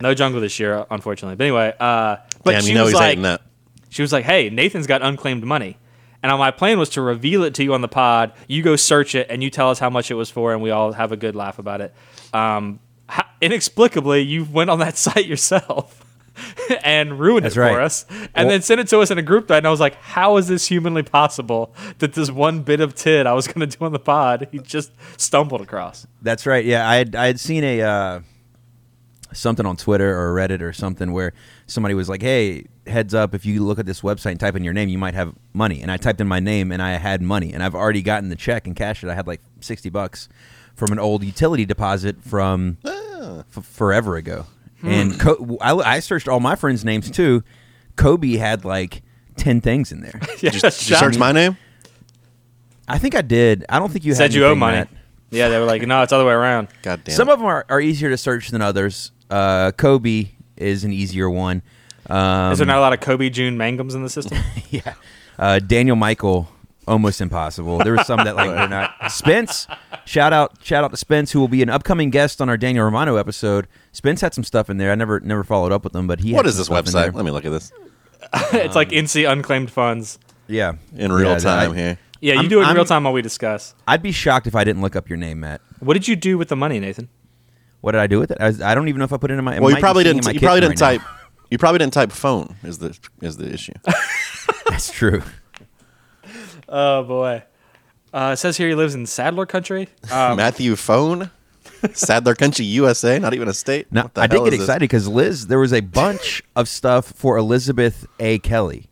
No jungle this year, unfortunately. But anyway, uh, but Damn, she you know was he's like, that. she was like, "Hey, Nathan's got unclaimed money." And my plan was to reveal it to you on the pod. You go search it, and you tell us how much it was for, and we all have a good laugh about it. Um, ho- inexplicably, you went on that site yourself and ruined That's it right. for us, and Well- then sent it to us in a group thread. And I was like, "How is this humanly possible that this one bit of tid I was going to do on the pod, he just stumbled across?" That's right. Yeah, I had I had seen a uh, something on Twitter or Reddit or something where somebody was like, "Hey, heads up! If you look at this website and type in your name, you might have money." And I typed in my name and I had money, and I've already gotten the check and cashed it. I had like sixty bucks from an old utility deposit from f- forever ago. And Co- I, I searched all my friends' names too. Kobe had like ten things in there. Yeah, Did you, did you search my name? I think I did. I don't think you said had you owe money. Matt. Yeah, they were like, "No, it's the other way around." God damn. Some it. of them are, are easier to search than others. Uh, Kobe is an easier one. Um, Is there not a lot of Kobe June Mangums in the system? yeah. Uh, Daniel Michael, almost impossible. There was some that like were not. Spence, shout out, shout out to Spence, who will be an upcoming guest on our Daniel Romano episode. Spence had some stuff in there. I never never followed up with him, but he. what had is this website? Let me look at this it's like NC unclaimed funds. Yeah, in real Yeah, time I, here. Yeah, you I'm- do it in I'm- real time while we discuss. I'd be shocked if I didn't look up your name, Matt. What did you do with the money, Nathan? What did I do with it? I, was- I don't even know if I put it in my. it Well, you probably didn't. You probably didn't right type. You probably didn't type phone. Is the is the issue? That's true. Oh boy. Uh, it says here he lives in Sadler Country. Um, Matthew Phone, Sadler Country, USA. Not even a state. Now, What the I did get is excited because Liz, there was a bunch of stuff for Elizabeth A. Kelly,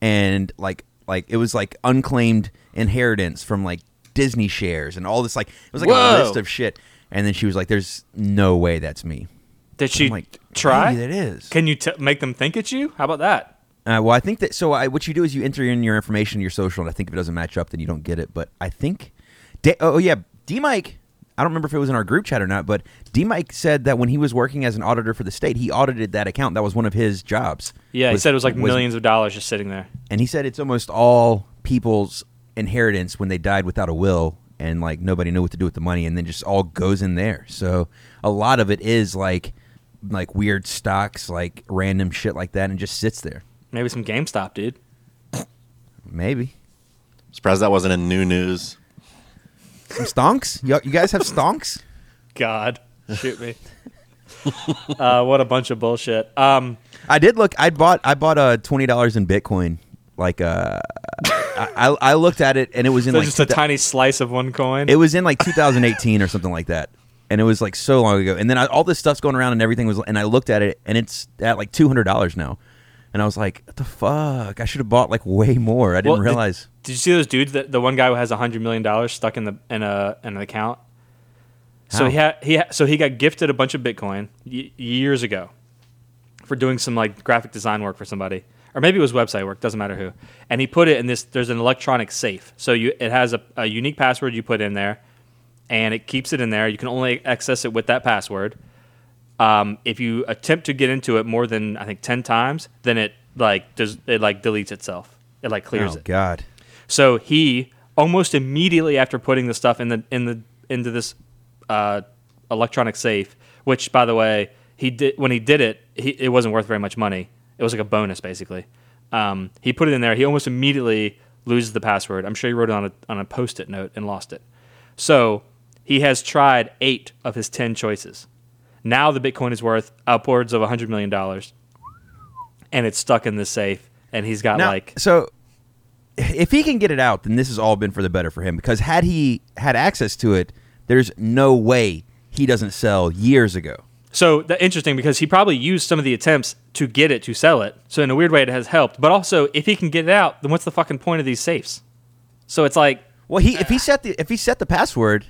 and like, like it was like unclaimed inheritance from like Disney shares and all this. Like, it was like Whoa. a list of shit. And then she was like, "There's no way that's me." did she like, try? Maybe that is. Can you t- make them think it's you? How about that? Uh, well, I think that so. I, what you do is you enter in your information, your social, and I think if it doesn't match up, then you don't get it. But I think, Da- oh yeah, D Mike. I don't remember if it was in our group chat or not, but D Mike said that when he was working as an auditor for the state, he audited that account. That was one of his jobs. Yeah, he said it was like millions of dollars just sitting there. and he said it's almost all people's inheritance when they died without a will, and like nobody knew what to do with the money, and then just all goes in there. So a lot of it is like like weird stocks, like random shit like that, and just sits there. Maybe some GameStop, dude. Maybe. Surprised that wasn't in new news. Some stonks? You, you guys have stonks? God, shoot me. uh, what a bunch of bullshit. Um, I did look. I bought. I bought uh, twenty dollars in Bitcoin. Like uh, I, I I looked at it and it was in so like just a two thou- tiny slice of one coin. it was in like 2018 or something like that, and it was like so long ago. And then I, all this stuff's going around and everything was. And I looked at it and it's at like two hundred dollars now, and I was like, what the fuck? I should have bought like way more. I didn't Well, realize. Did, you see those dudes? That the one guy who has a hundred million dollars stuck in the in a in an account. So How? he had he had, so he got gifted a bunch of Bitcoin y- years ago for doing some like graphic design work for somebody, or maybe it was website work. Doesn't matter who. And he put it in this. There's an electronic safe, so you it has a, a unique password you put in there, and it keeps it in there. You can only access it with that password. Um, if you attempt to get into it more than I think ten times, then it like does it like deletes itself. It like clears Oh it. God. So he almost immediately after putting the stuff in the in the into this uh, electronic safe, which by the way he did when he did it, he, it wasn't worth very much money. It was like a bonus basically. Um, he put it in there. He almost immediately loses the password. I'm sure he wrote it on a on a post-it note and lost it. So he has tried eight of his ten choices. Now the Bitcoin is worth upwards of hundred million dollars, and it's stuck in the safe. And he's got Now, like so if he can get it out, then this has all been for the better for him. Because had he had access to it, there's no way he doesn't sell years ago. So that interesting because he probably used some of the attempts to get it to sell it. So in a weird way, it has helped. But also, if he can get it out, then what's the fucking point of these safes? So it's like, Well, he if he uh, set the if he set the password,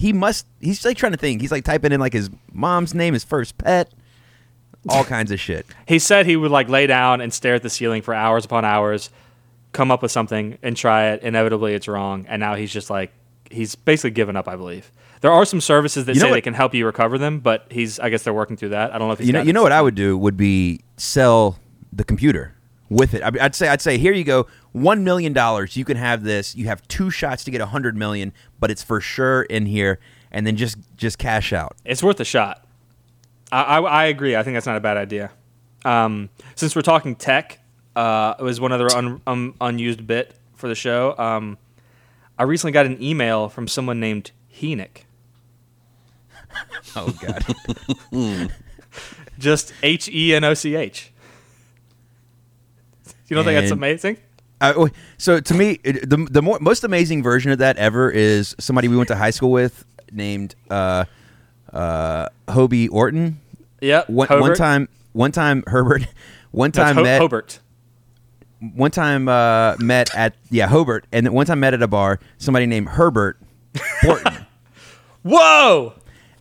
he must. He's like trying to think. He's like typing in like his mom's name, his first pet, all kinds of shit. he said he would like lay down and stare at the ceiling for hours upon hours, come up with something and try it. Inevitably, it's wrong, and now he's just like he's basically given up. I believe there are some services that You know say what- they can help you recover them, but he's I guess they're working through that. I don't know if he's You know, you know what I would do would be sell the computer with it. I'd say, I'd say, here you go, one million dollars. You can have this. You have two shots to get a hundred million, but it's for sure in here, and then just just cash out. It's worth a shot. I, I, I agree. I think that's not a bad idea. Um, since we're talking tech, uh, it was one other un, um, unused bit for the show. Um, I recently got an email from someone named Henoch. Oh god. Just H E N O C H. You don't think that's amazing? Uh, so to me, it, the the more, most amazing version of that ever is somebody we went to high school with named uh, uh, Hobie Orton. Yep. One, one time, one time Herbert, one No, time Ho- met, Hobart. one time uh, met at yeah Hobart, and one time met at a bar somebody named Herbert Horton, Whoa!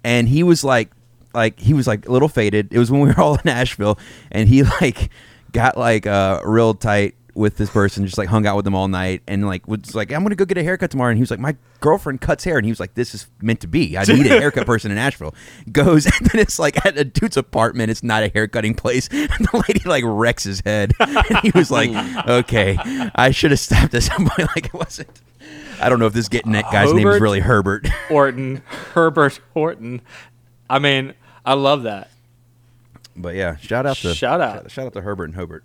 and he was like like he was like a little faded. It was when we were all in Nashville, and he like got like uh, real tight with this person, just like hung out with them all night, and like was like, "I'm gonna go get a haircut tomorrow." And he was like, "My girlfriend cuts hair," and he was like, "This is meant to be. I need a haircut person in Nashville." Goes and then it's like at a dude's apartment. It's not a haircutting place. And the lady like wrecks his head, and he was like, "Okay, I should have stopped at some point. Like it wasn't." I don't know if this getting that guy's name is really Herbert. Orton. Herbert Horton. I mean, I love that. But yeah, shout out to Shout out. shout out to Herbert and Hobart.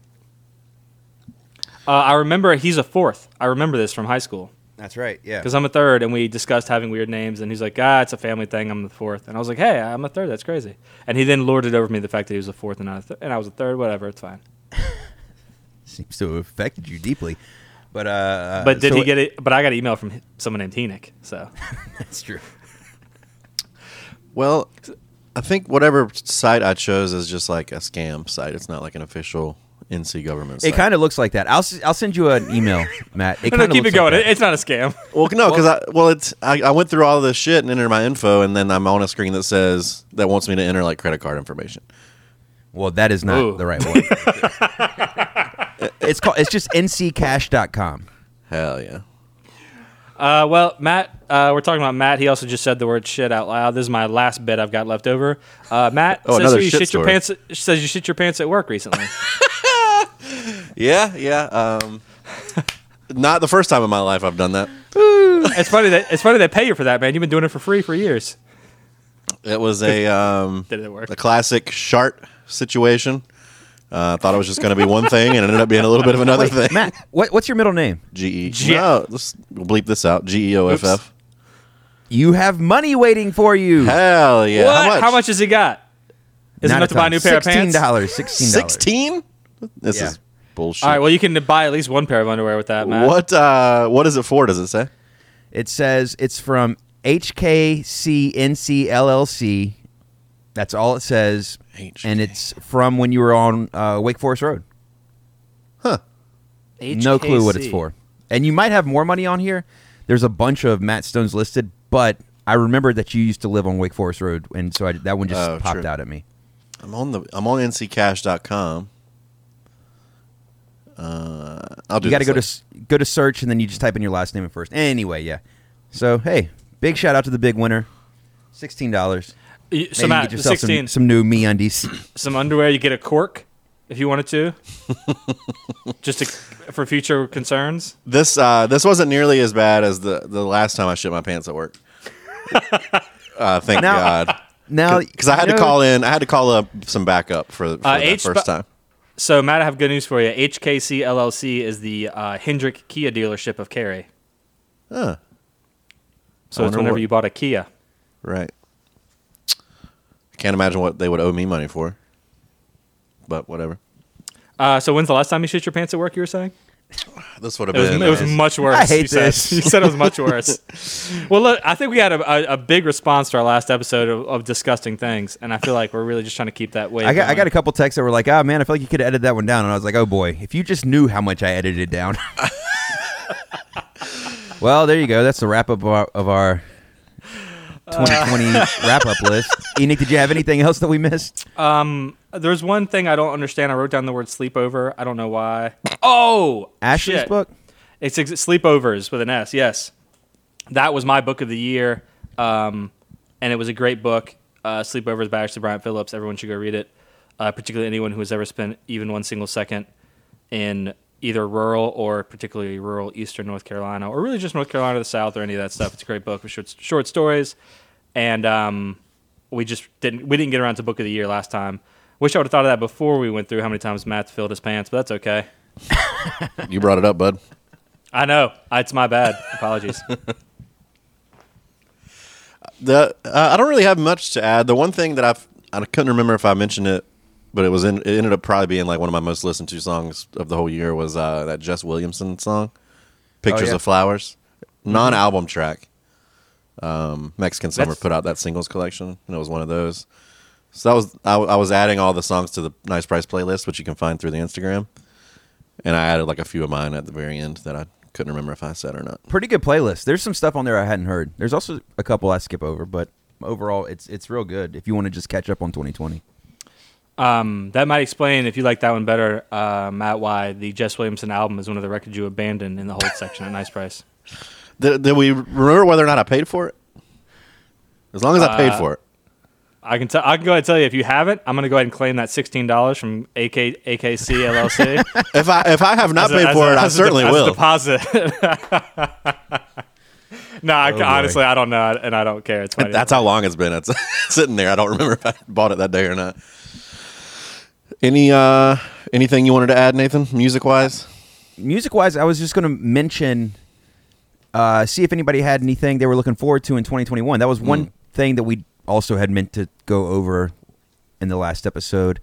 Uh, I remember he's a fourth. I remember this from high school That's right. Yeah. because I'm a third, and we discussed having weird names. And he's like, "Ah, it's a family thing. I'm the fourth. And I was like, "Hey, I'm a third. That's crazy." And he then lorded over me the fact that he was a fourth and not a third, and I was a third. Whatever, it's fine. seems to have affected you deeply. But uh, But did so- he get it? But I got an email from someone named Henoch. So That's true. Well, I think whatever site I chose is just like a scam site. It's not like an official NC government site. It kind of looks like that. I'll s- I'll send you an email, Matt. It no, no, keep it going. Like it's not a scam. well, no, because I well, it's I, I went through all this shit and entered my info, and then I'm on a screen that says that wants me to enter like credit card information. well, that is not Ooh. the right one. it's called. It's just nccash.com. Hell yeah. Uh, well, Matt, uh, we're talking about Matt. He also just said the word shit out loud. This is my last bit I've got left over. Uh, Matt Oh, says you shit shit your pants. Says you shit your pants at work recently. Yeah, yeah. Um, not the first time in my life I've done that. it's funny that it's funny they pay you for that, man. You've been doing it for free for years. It was a um, Did it work? a classic shart situation. Uh, thought it was just going to be one thing, and it ended up being a little bit of another thing. Matt, what, what's your middle name? G E. G- No, let's we'll bleep this out. G E O F F. You have money waiting for you. Hell yeah! what? How much? How much has he got? Is it Not enough to buy a ton. new pair of pants? $16. Sixteen dollars. Sixteen. This Yeah. is bullshit. All right. Well, you can buy at least one pair of underwear with that, Matt. what? Uh, what is it for? Does it say? It says it's from HKCNC LLC. That's all it says, HK. and it's from when you were on uh, Wake Forest Road. Huh. No clue what it's for. And you might have more money on here. There's a bunch of Matt Stones listed, but I remember that you used to live on Wake Forest Road, and so I, that one just Oh, popped true. out at me. I'm on the. I'm on nccash.com. Uh, I'll do. You got to go to go to search, and then you just type in your last name and first. Anyway, yeah. So hey, big shout out to the big winner, sixteen dollars. So Matt, get the yourself sixteen, some, some new me undies. some underwear. You get a cork if you wanted to, just to, for future concerns. This uh, this wasn't nearly as bad as the the last time I shit my pants at work. uh, thank Now- God. now, Because I had you to call in. I had to call up some backup for, for Uh, that H- first time. So Matt, I have good news for you. HKC LLC is the uh, Hendrick Kia dealership of Cary. Huh. So it's whenever what- you bought a Kia. Right. I can't imagine what they would owe me money for. But whatever. Uh, so when's the last time you shit your pants at work? You were saying This would have it was, been. it was uh, much worse. I hate you said. this. You said it was much worse. well, look, I think we had a, a, a big response to our last episode of, of disgusting things, and I feel like we're really just trying to keep that way. I got I got a couple texts that were like, "Oh man, I feel like you could edit that one down," and I was like, "Oh boy, if you just knew how much I edited down." well, there you go. That's the wrap up of our, of our 2020 wrap up list. Enoch, did you have anything else that we missed? Um, there's one thing I don't understand. I wrote down the word sleepover. I don't know why. Oh, Ashleigh's shit. book. It's ex- sleepovers with an S. Yes, that was my book of the year, um, and it was a great book. Uh, sleepovers by Ashleigh Bryant Phillips. Everyone should go read it. Uh, particularly anyone who has ever spent even one single second in either rural or particularly rural Eastern North Carolina, or really just North Carolina to the South, or any of that stuff. It's a great book with short, short stories, and um, we just didn't we didn't get around to book of the year last time. Wish I would have thought of that before we went through how many times Matt filled his pants, but that's okay. You brought it up, bud. I know it's my bad. Apologies. The uh, I don't really have much to add. The one thing that I've I couldn't remember if I mentioned it, but it was in. It ended up probably being like one of my most listened to songs of the whole year was uh, that Jess Williamson song, "Pictures yeah. of Flowers," non-album track. Um, Mexican Summer That's- put out that singles collection, and it was one of those. So that was I, I was adding all the songs to the Nice Price playlist, which you can find through the Instagram, and I added like a few of mine at the very end that I couldn't remember if I said or not. Pretty good playlist. There's some stuff on there I hadn't heard. There's also a couple I skip over, but overall, it's it's real good. If you want to just catch up on 2020. Um, that might explain if you like that one better, uh, Matt, why the Jess Williamson album is one of the records you abandoned in the hold section at Nice Price. Did, did we remember whether or not I paid for it? As long as I paid Uh, for it. I can tell. I can go ahead and tell you if you haven't, I'm going to go ahead and claim that sixteen dollars from AK, AKC LLC. If I if I have not As paid as for a- it, I certainly de- will. deposit. no, I, Oh, boy. honestly, I don't know, and I don't care. It's fine. That's how long it's been. It's sitting there. I don't remember if I bought it that day or not. Any uh anything you wanted to add, Nathan, music wise? Music wise, I was just going to mention, uh, see if anybody had anything they were looking forward to in 2021. That was one thing that we also had meant to go over in the last episode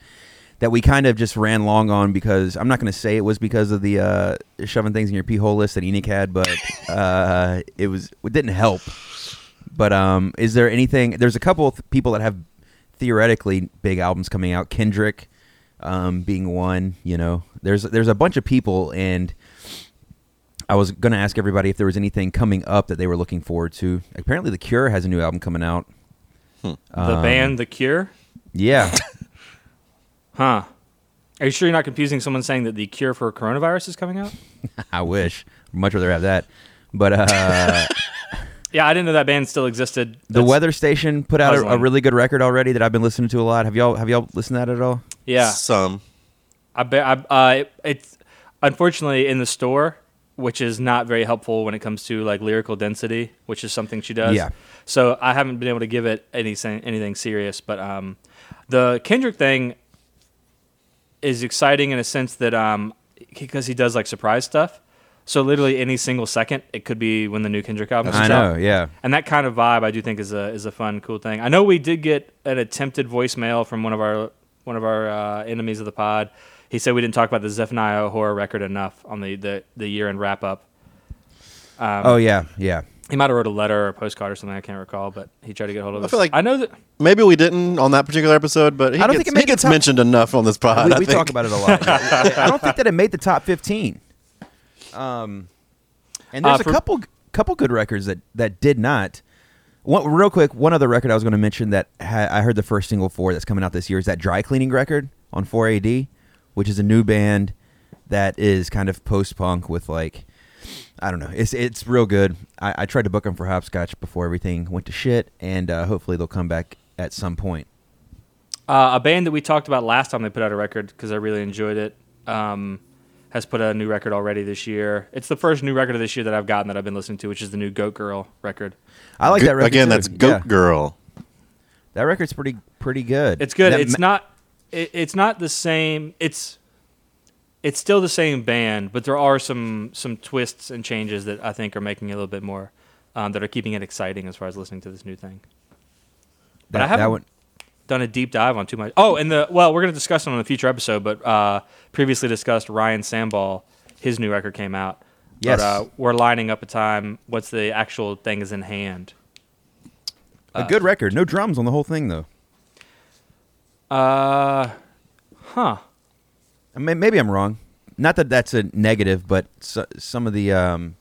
that we kind of just ran long on because I'm not going to say it was because of the uh, shoving things in your pee hole list that Enoch had, but uh, it was it didn't help. But um, is there anything? There's a couple of people that have theoretically big albums coming out. Kendrick um, being one. You know, there's there's a bunch of people, and I was gonna ask everybody if there was anything coming up that they were looking forward to. Apparently, The Cure has a new album coming out. The Um, band The Cure, Yeah, huh? Are you sure you're not confusing someone saying that the cure for coronavirus is coming out? I wish. Much rather have that. But uh, Yeah, I didn't know that band still existed. the Weather Station put out a, a really good record already that I've been listening to a lot. Have y'all have y'all listened to that at all? Yeah, Some. I bet. I, uh, it, it's unfortunately in the store, which is not very helpful when it comes to like lyrical density, which is something she does. Yeah. So I haven't been able to give it anything anything serious, but um, the Kendrick thing is exciting in a sense that um, because he does like surprise stuff. So literally any single second, it could be when the new Kendrick album I comes know. out. Yeah. And that kind of vibe, I do think, is a is a fun, cool thing. I know we did get an attempted voicemail from one of our one of our uh, enemies of the pod. He said we didn't talk about the Zephaniah OHora record enough on the the, the year end wrap up. Um, Oh yeah. Yeah. He might have wrote a letter or a postcard or something. I can't recall, but he tried to get hold of I us. feel like- I know that. Maybe we didn't on that particular episode, but he I don't gets, think it he gets top- mentioned enough on this pod. we I we think. talk about it a lot. I don't think that it made the top fifteen. Um, and there's Uh, a couple couple good records that that did not. One, real quick, one other record I was going to mention that ha- I heard the first single for that's coming out this year is that dry cleaning record on 4AD, which is a new band that is kind of post punk with like I don't know. It's it's real good. I, I tried to book them for Hopscotch before everything went to shit, and uh, hopefully they'll come back at some point. Uh, a band that we talked about last time they put out a record because I really enjoyed it um, has put out a new record already this year. It's the first new record of this year that I've gotten that I've been listening to, which is the new Goat Girl record. I like Go- that record Again, too. that's Goat Yeah. Girl. That record's pretty pretty good. It's good. That it's ma- not. It, it's not the same. It's. It's still the same band, but there are some some twists and changes that I think are making it a little bit more, um, that are keeping it exciting as far as listening to this new thing. But that, I haven't that one. Done a deep dive on too much. Oh, and the well, we're going to discuss it on a future episode, but uh, previously discussed Ryan Sambol, his new record came out. Yes. But, uh, we're lining up a time. What's the actual thing is in hand? A good record. No drums on the whole thing though. Uh, huh. I mean, maybe I'm wrong. Not that that's a negative, but so, some of the um,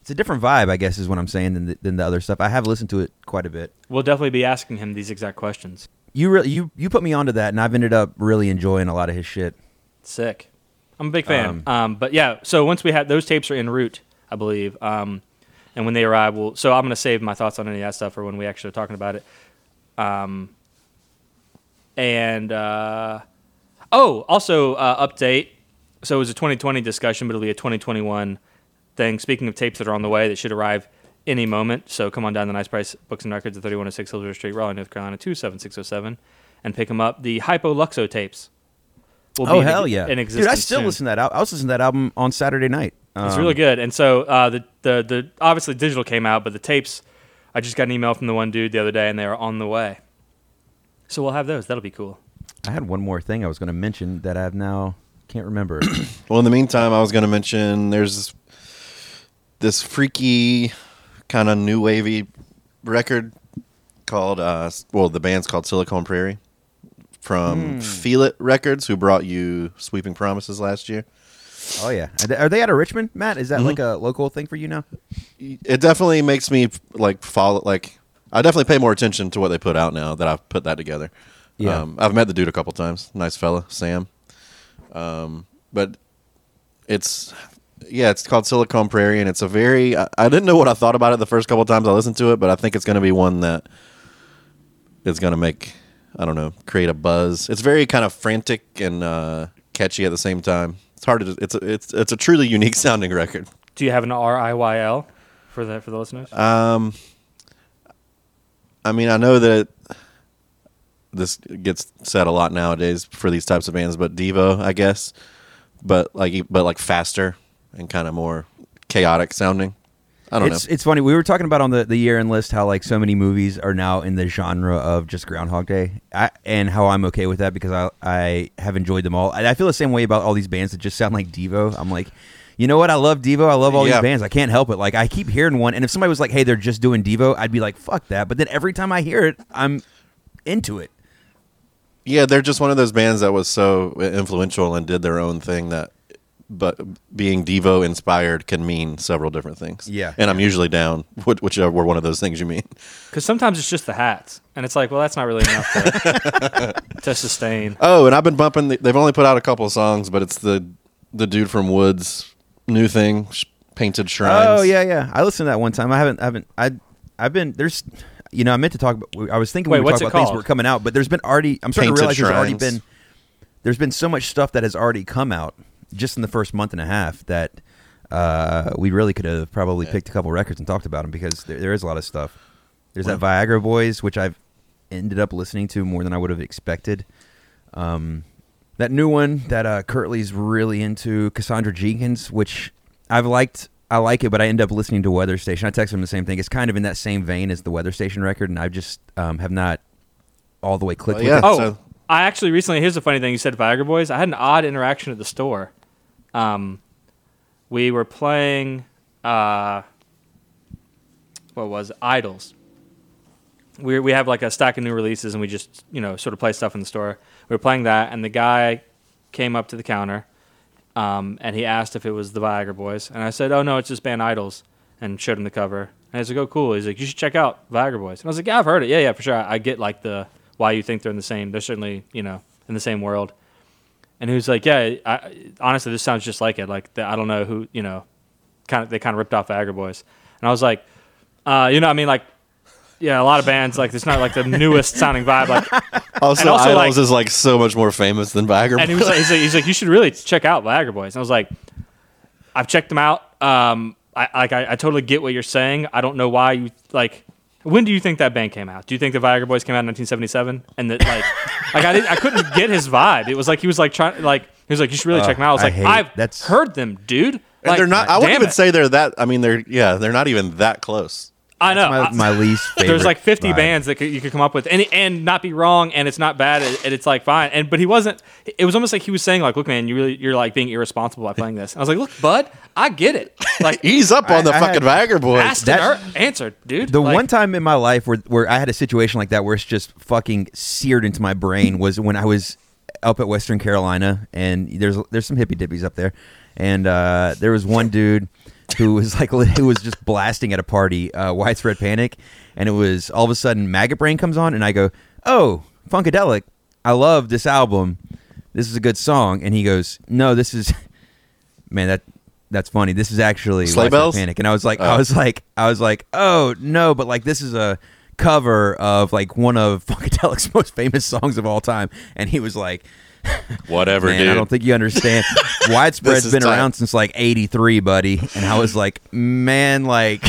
it's a different vibe, I guess, is what I'm saying than the, than the other stuff. I have listened to it quite a bit. We'll definitely be asking him these exact questions. You really you you put me onto that, and I've ended up really enjoying a lot of his shit. Sick. I'm a big fan. Um, Um, but yeah, so once we have those tapes are en route, I believe. Um, and when they arrive, we'll. So I'm going to save my thoughts on any of that stuff for when we actually are talking about it. Um, and uh, oh, also uh, update. So it was a 2020 discussion, but it'll be a 2021 thing. Speaking of tapes that are on the way that should arrive any moment. So come on down to Nice Price Books and Records at 3106 Hillsborough Street, Raleigh, North Carolina 27607, and pick them up. The Hypoluxo tapes. Will Oh in- hell yeah, In dude! I still soon. listen to that. Al- I was listening to that album on Saturday night. It's Um, really good. And so uh, the, the the obviously digital came out, but the tapes. I just got an email from the one dude the other day, and they are on the way. So we'll have those. That'll be cool. I had one more thing I was going to mention that I've now can't remember. Well, in the meantime, I was going to mention there's this freaky kind of new wavy record called uh well the band's called Silicon Prairie from Feel It Records who brought you Sweeping Promises last year. oh yeah, are they, out of Richmond, Matt? Is Mm-hmm. that like a local thing for you now? It definitely makes me like follow like I definitely pay more attention to what they put out now that I've put that together. Yeah. Um, I've met the dude a couple times. Nice fella, Sam. Um, but it's yeah, it's called Silicon Prairie, and it's a very. I, I didn't know what I thought about it the first couple times I listened to it, but I think it's going to be one that is going to make I don't know create a buzz. It's very kind of frantic and uh, catchy at the same time. It's hard to. It's a, it's it's a truly unique sounding record. Do you have an R I Y L for the for the listeners? Um, I mean, I know that this gets said a lot nowadays for these types of bands, but Devo, I guess, but like, but like faster and kind of more chaotic sounding. I don't it's know. it's funny. We were talking about on the the year end list how like so many movies are now in the genre of just Groundhog Day, I, and how I'm okay with that because I I have enjoyed them all. And I feel the same way about all these bands that just sound like Devo. I'm like. You know what? I love Devo. I love all Yeah. these bands. I can't help it. Like I keep hearing one, and if somebody was like, "Hey, they're just doing Devo," I'd be like, "Fuck that!" But then every time I hear it, I'm into it. Yeah, they're just one of those bands that was so influential and did their own thing that. But being Devo inspired can mean several different things. Yeah. and I'm usually down, which- whichever one of those things you mean. Because sometimes it's just the hats, and it's like, well, that's not really enough to, to sustain. Oh, and I've been bumping. The, they've only put out a couple of songs, but it's the the dude from Woods' new thing, Painted Shrines. Oh yeah, yeah. I listened to that one time. I haven't, I haven't, I, I've been there's, you know, I meant to talk. About, I was thinking Wait, we would what's talk it about things that were coming out, but there's been already. I'm starting to Painted realize there's already been. There's been so much stuff that has already come out just in the first month and a half that uh, we really could have probably picked a couple records and talked about them because there, there is a lot of stuff. There's that Viagra Boys, which I've ended up listening to more than I would have expected. Um, that new one that uh, Kurtley's really into, Cassandra Jenkins, which I've liked. I like it, but I end up listening to Weather Station. I text him the same thing. It's kind of in that same vein as the Weather Station record, and I just um, have not all the way clicked Oh, with it. Oh, So- I actually recently. Here's the funny thing. You said Viagra Boys. I had an odd interaction at the store. Um, we were playing. Uh, what was it? IDLES? We we have like a stack of new releases, and we just you know sort of play stuff in the store. We were playing that, and the guy came up to the counter, um, and he asked if it was the Viagra Boys, and I said, "Oh no, it's just band IDLES," and showed him the cover. And he's like, "Oh, cool." He's like, "You should check out Viagra Boys." And I was like, "Yeah, I've heard it. Yeah, yeah, for sure. I, I get like the why you think they're in the same. They're certainly you know in the same world." And he was like, "Yeah, I, honestly, this sounds just like it. Like the, I don't know who you know, kind of they kind of ripped off Viagra Boys." And I was like, uh, "You know, I mean, like." Yeah, a lot of bands like it's not like the newest sounding vibe. Like, Also, also, IDLES like- is like so much more famous than Viagra. Boys. And he was like, he's like, he's like, you should really check out Viagra Boys. And I was like, I've checked them out. Um, I like, I, I totally get what you're saying. I don't know why you like. When do you think that band came out? Do you think the Viagra Boys came out in 1977? And that like, like I didn't, I couldn't get his vibe. It was like he was like trying, like he was like, you should really Uh, check them out. I was I like, hate- I've that's- heard them, dude. and Like, they're not. I wouldn't even it. say they're that. I mean, they're yeah, they're not even that close. I know. my, my least favorite. there's like 50 vibe. bands that could, you could come up with and and not be wrong and it's not bad and it's like fine and but he wasn't it was almost like he was saying like look man you really you're like being irresponsible by playing this and I was like look bud I get it like Ease up on the I fucking Viagra boys. asked That- er- answered dude The Like, one time in my life where where I had a situation like that where it's just fucking seared into my brain was when I was up at Western Carolina and there's there's some hippie dippies up there, and uh, there was one dude who was like who was just blasting at a party, uh, Widespread Panic, and it was all of a sudden Maggot Brain comes on, and I go, oh, Funkadelic, I love this album, this is a good song, and he goes, no, this is, man, that. That's funny. This is actually Sleigh Widespread Bells? Panic, and I was like, I Oh. was like, I was like, oh no, but like this is a cover of like one of Funkadelic's most famous songs of all time, and he was like, Whatever, man, dude. I don't think you understand. Widespread's been tight. around since like '83, buddy, and I was like, man, like.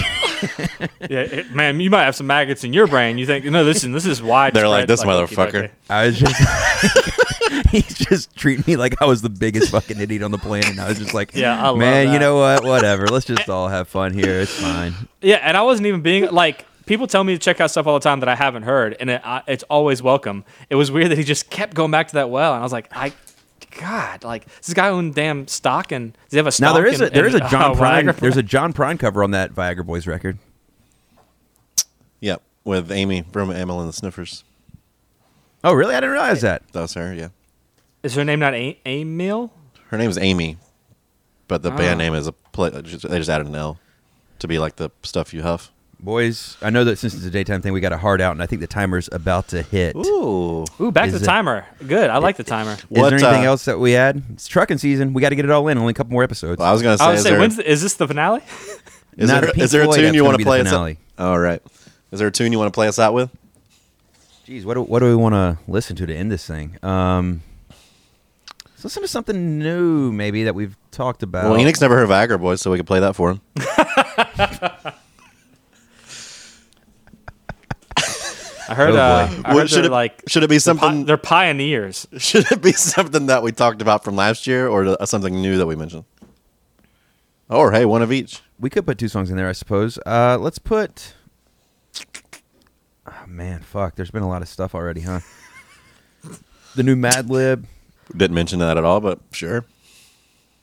yeah, it- man, you might have some maggots in your brain. You think, no, listen, this is wide. They're like, "This motherfucker." I was just he's just treating me like I was the biggest fucking idiot on the planet. And I was just like, Yeah, I love man, you know what? Whatever. Let's just all have fun here. It's fine. Yeah, and I wasn't even being like people tell me to check out stuff all the time that I haven't heard, and it, I, it's always welcome. It was weird that he just kept going back to that well, and I was like, I, God, like does this guy own damn stock and does he have a stock? Now there is in- a there in, is a John uh, Prine Viagra? there's a John Prine cover on that Viagra Boys record. Yep, with Amy from Amyl and the Sniffers. Oh really? I didn't realize that. That was her. Yeah, Is her name not A- Amyl? her name is Amy, but the Ah. band name is a play. They just added an L to be like the stuff you huff. Boys, I know that since it's a daytime thing, we got a hard out, and I think the timer's about to hit. Ooh, Ooh, back Is to the it- timer. Good, I like the timer. Is What, there anything uh, else that we add? It's trucking season. We got to get it all in. Only a couple more episodes. Well, I was gonna say, I was is, say, there, when's the, is this the finale? is, Not there, a Pink is there a Floyd, tune that's you gonna want be to the play us out? finale. All right. Is there a tune you want to play us out with? Jeez, what do, what do we want to listen to to end this thing? Um, let's listen to something new, maybe that we've talked about. Well, Enoch's never heard Viagra Boys, so we could play that for him. I heard. Oh, uh, I What- heard should it like should it be something? they're pioneers. should it be something that we talked about from last year, or something new that we mentioned? Or hey, one of each. we could put two songs in there, I suppose. Uh, let's put. Oh, man, fuck. There's been a lot of stuff already, huh? the new Madlib. Didn't mention that at all, but sure.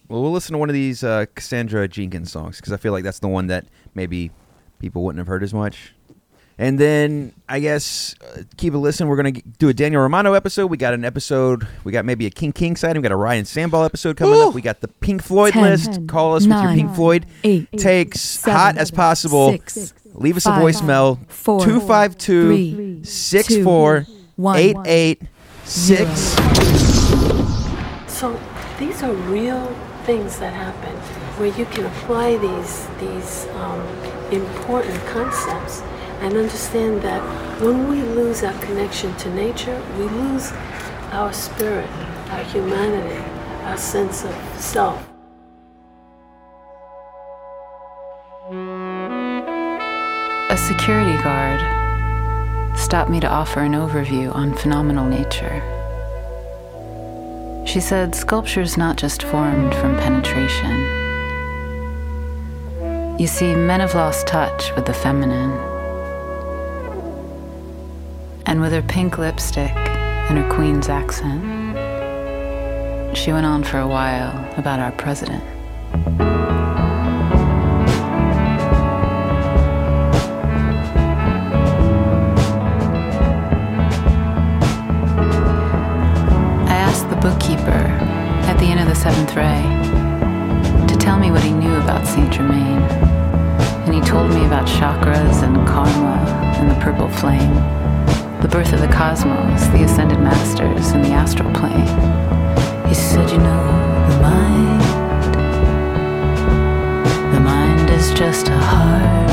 Well, we'll listen to one of these uh, Cassandra Jenkins songs because I feel like that's the one that maybe people wouldn't have heard as much. And then I guess uh, keep a listen. We're gonna do a Daniel Romano episode. We got an episode. We got maybe a King King side. We got a Ryan Sambol episode coming up. We got the Pink Floyd Ten, list. Call us with your nine, Pink Floyd eight, takes, seven, hot as possible. six, Leave us five, a voicemail. four, 252 three, 64 two, 886. So these are real things that happen where you can apply these these um, important concepts and understand that when we lose our connection to nature, we lose our spirit, our humanity, our sense of self. A security guard stopped me to offer an overview on phenomenal nature. She said sculpture's not just formed from penetration. You see, men have lost touch with the feminine. And with her pink lipstick and her queen's accent, she went on for a while about our president. I asked the bookkeeper at the end of the seventh ray to tell me what he knew about Saint Germain. And he told me about chakras and karma and the purple flame, the birth of the cosmos, the ascended masters, and the astral plane. He said, You know, the mind, the mind is just a hard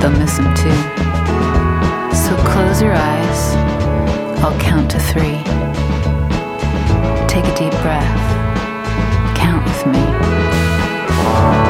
they'll miss him too. So close your eyes, I'll count to three. Take a deep breath, count with me.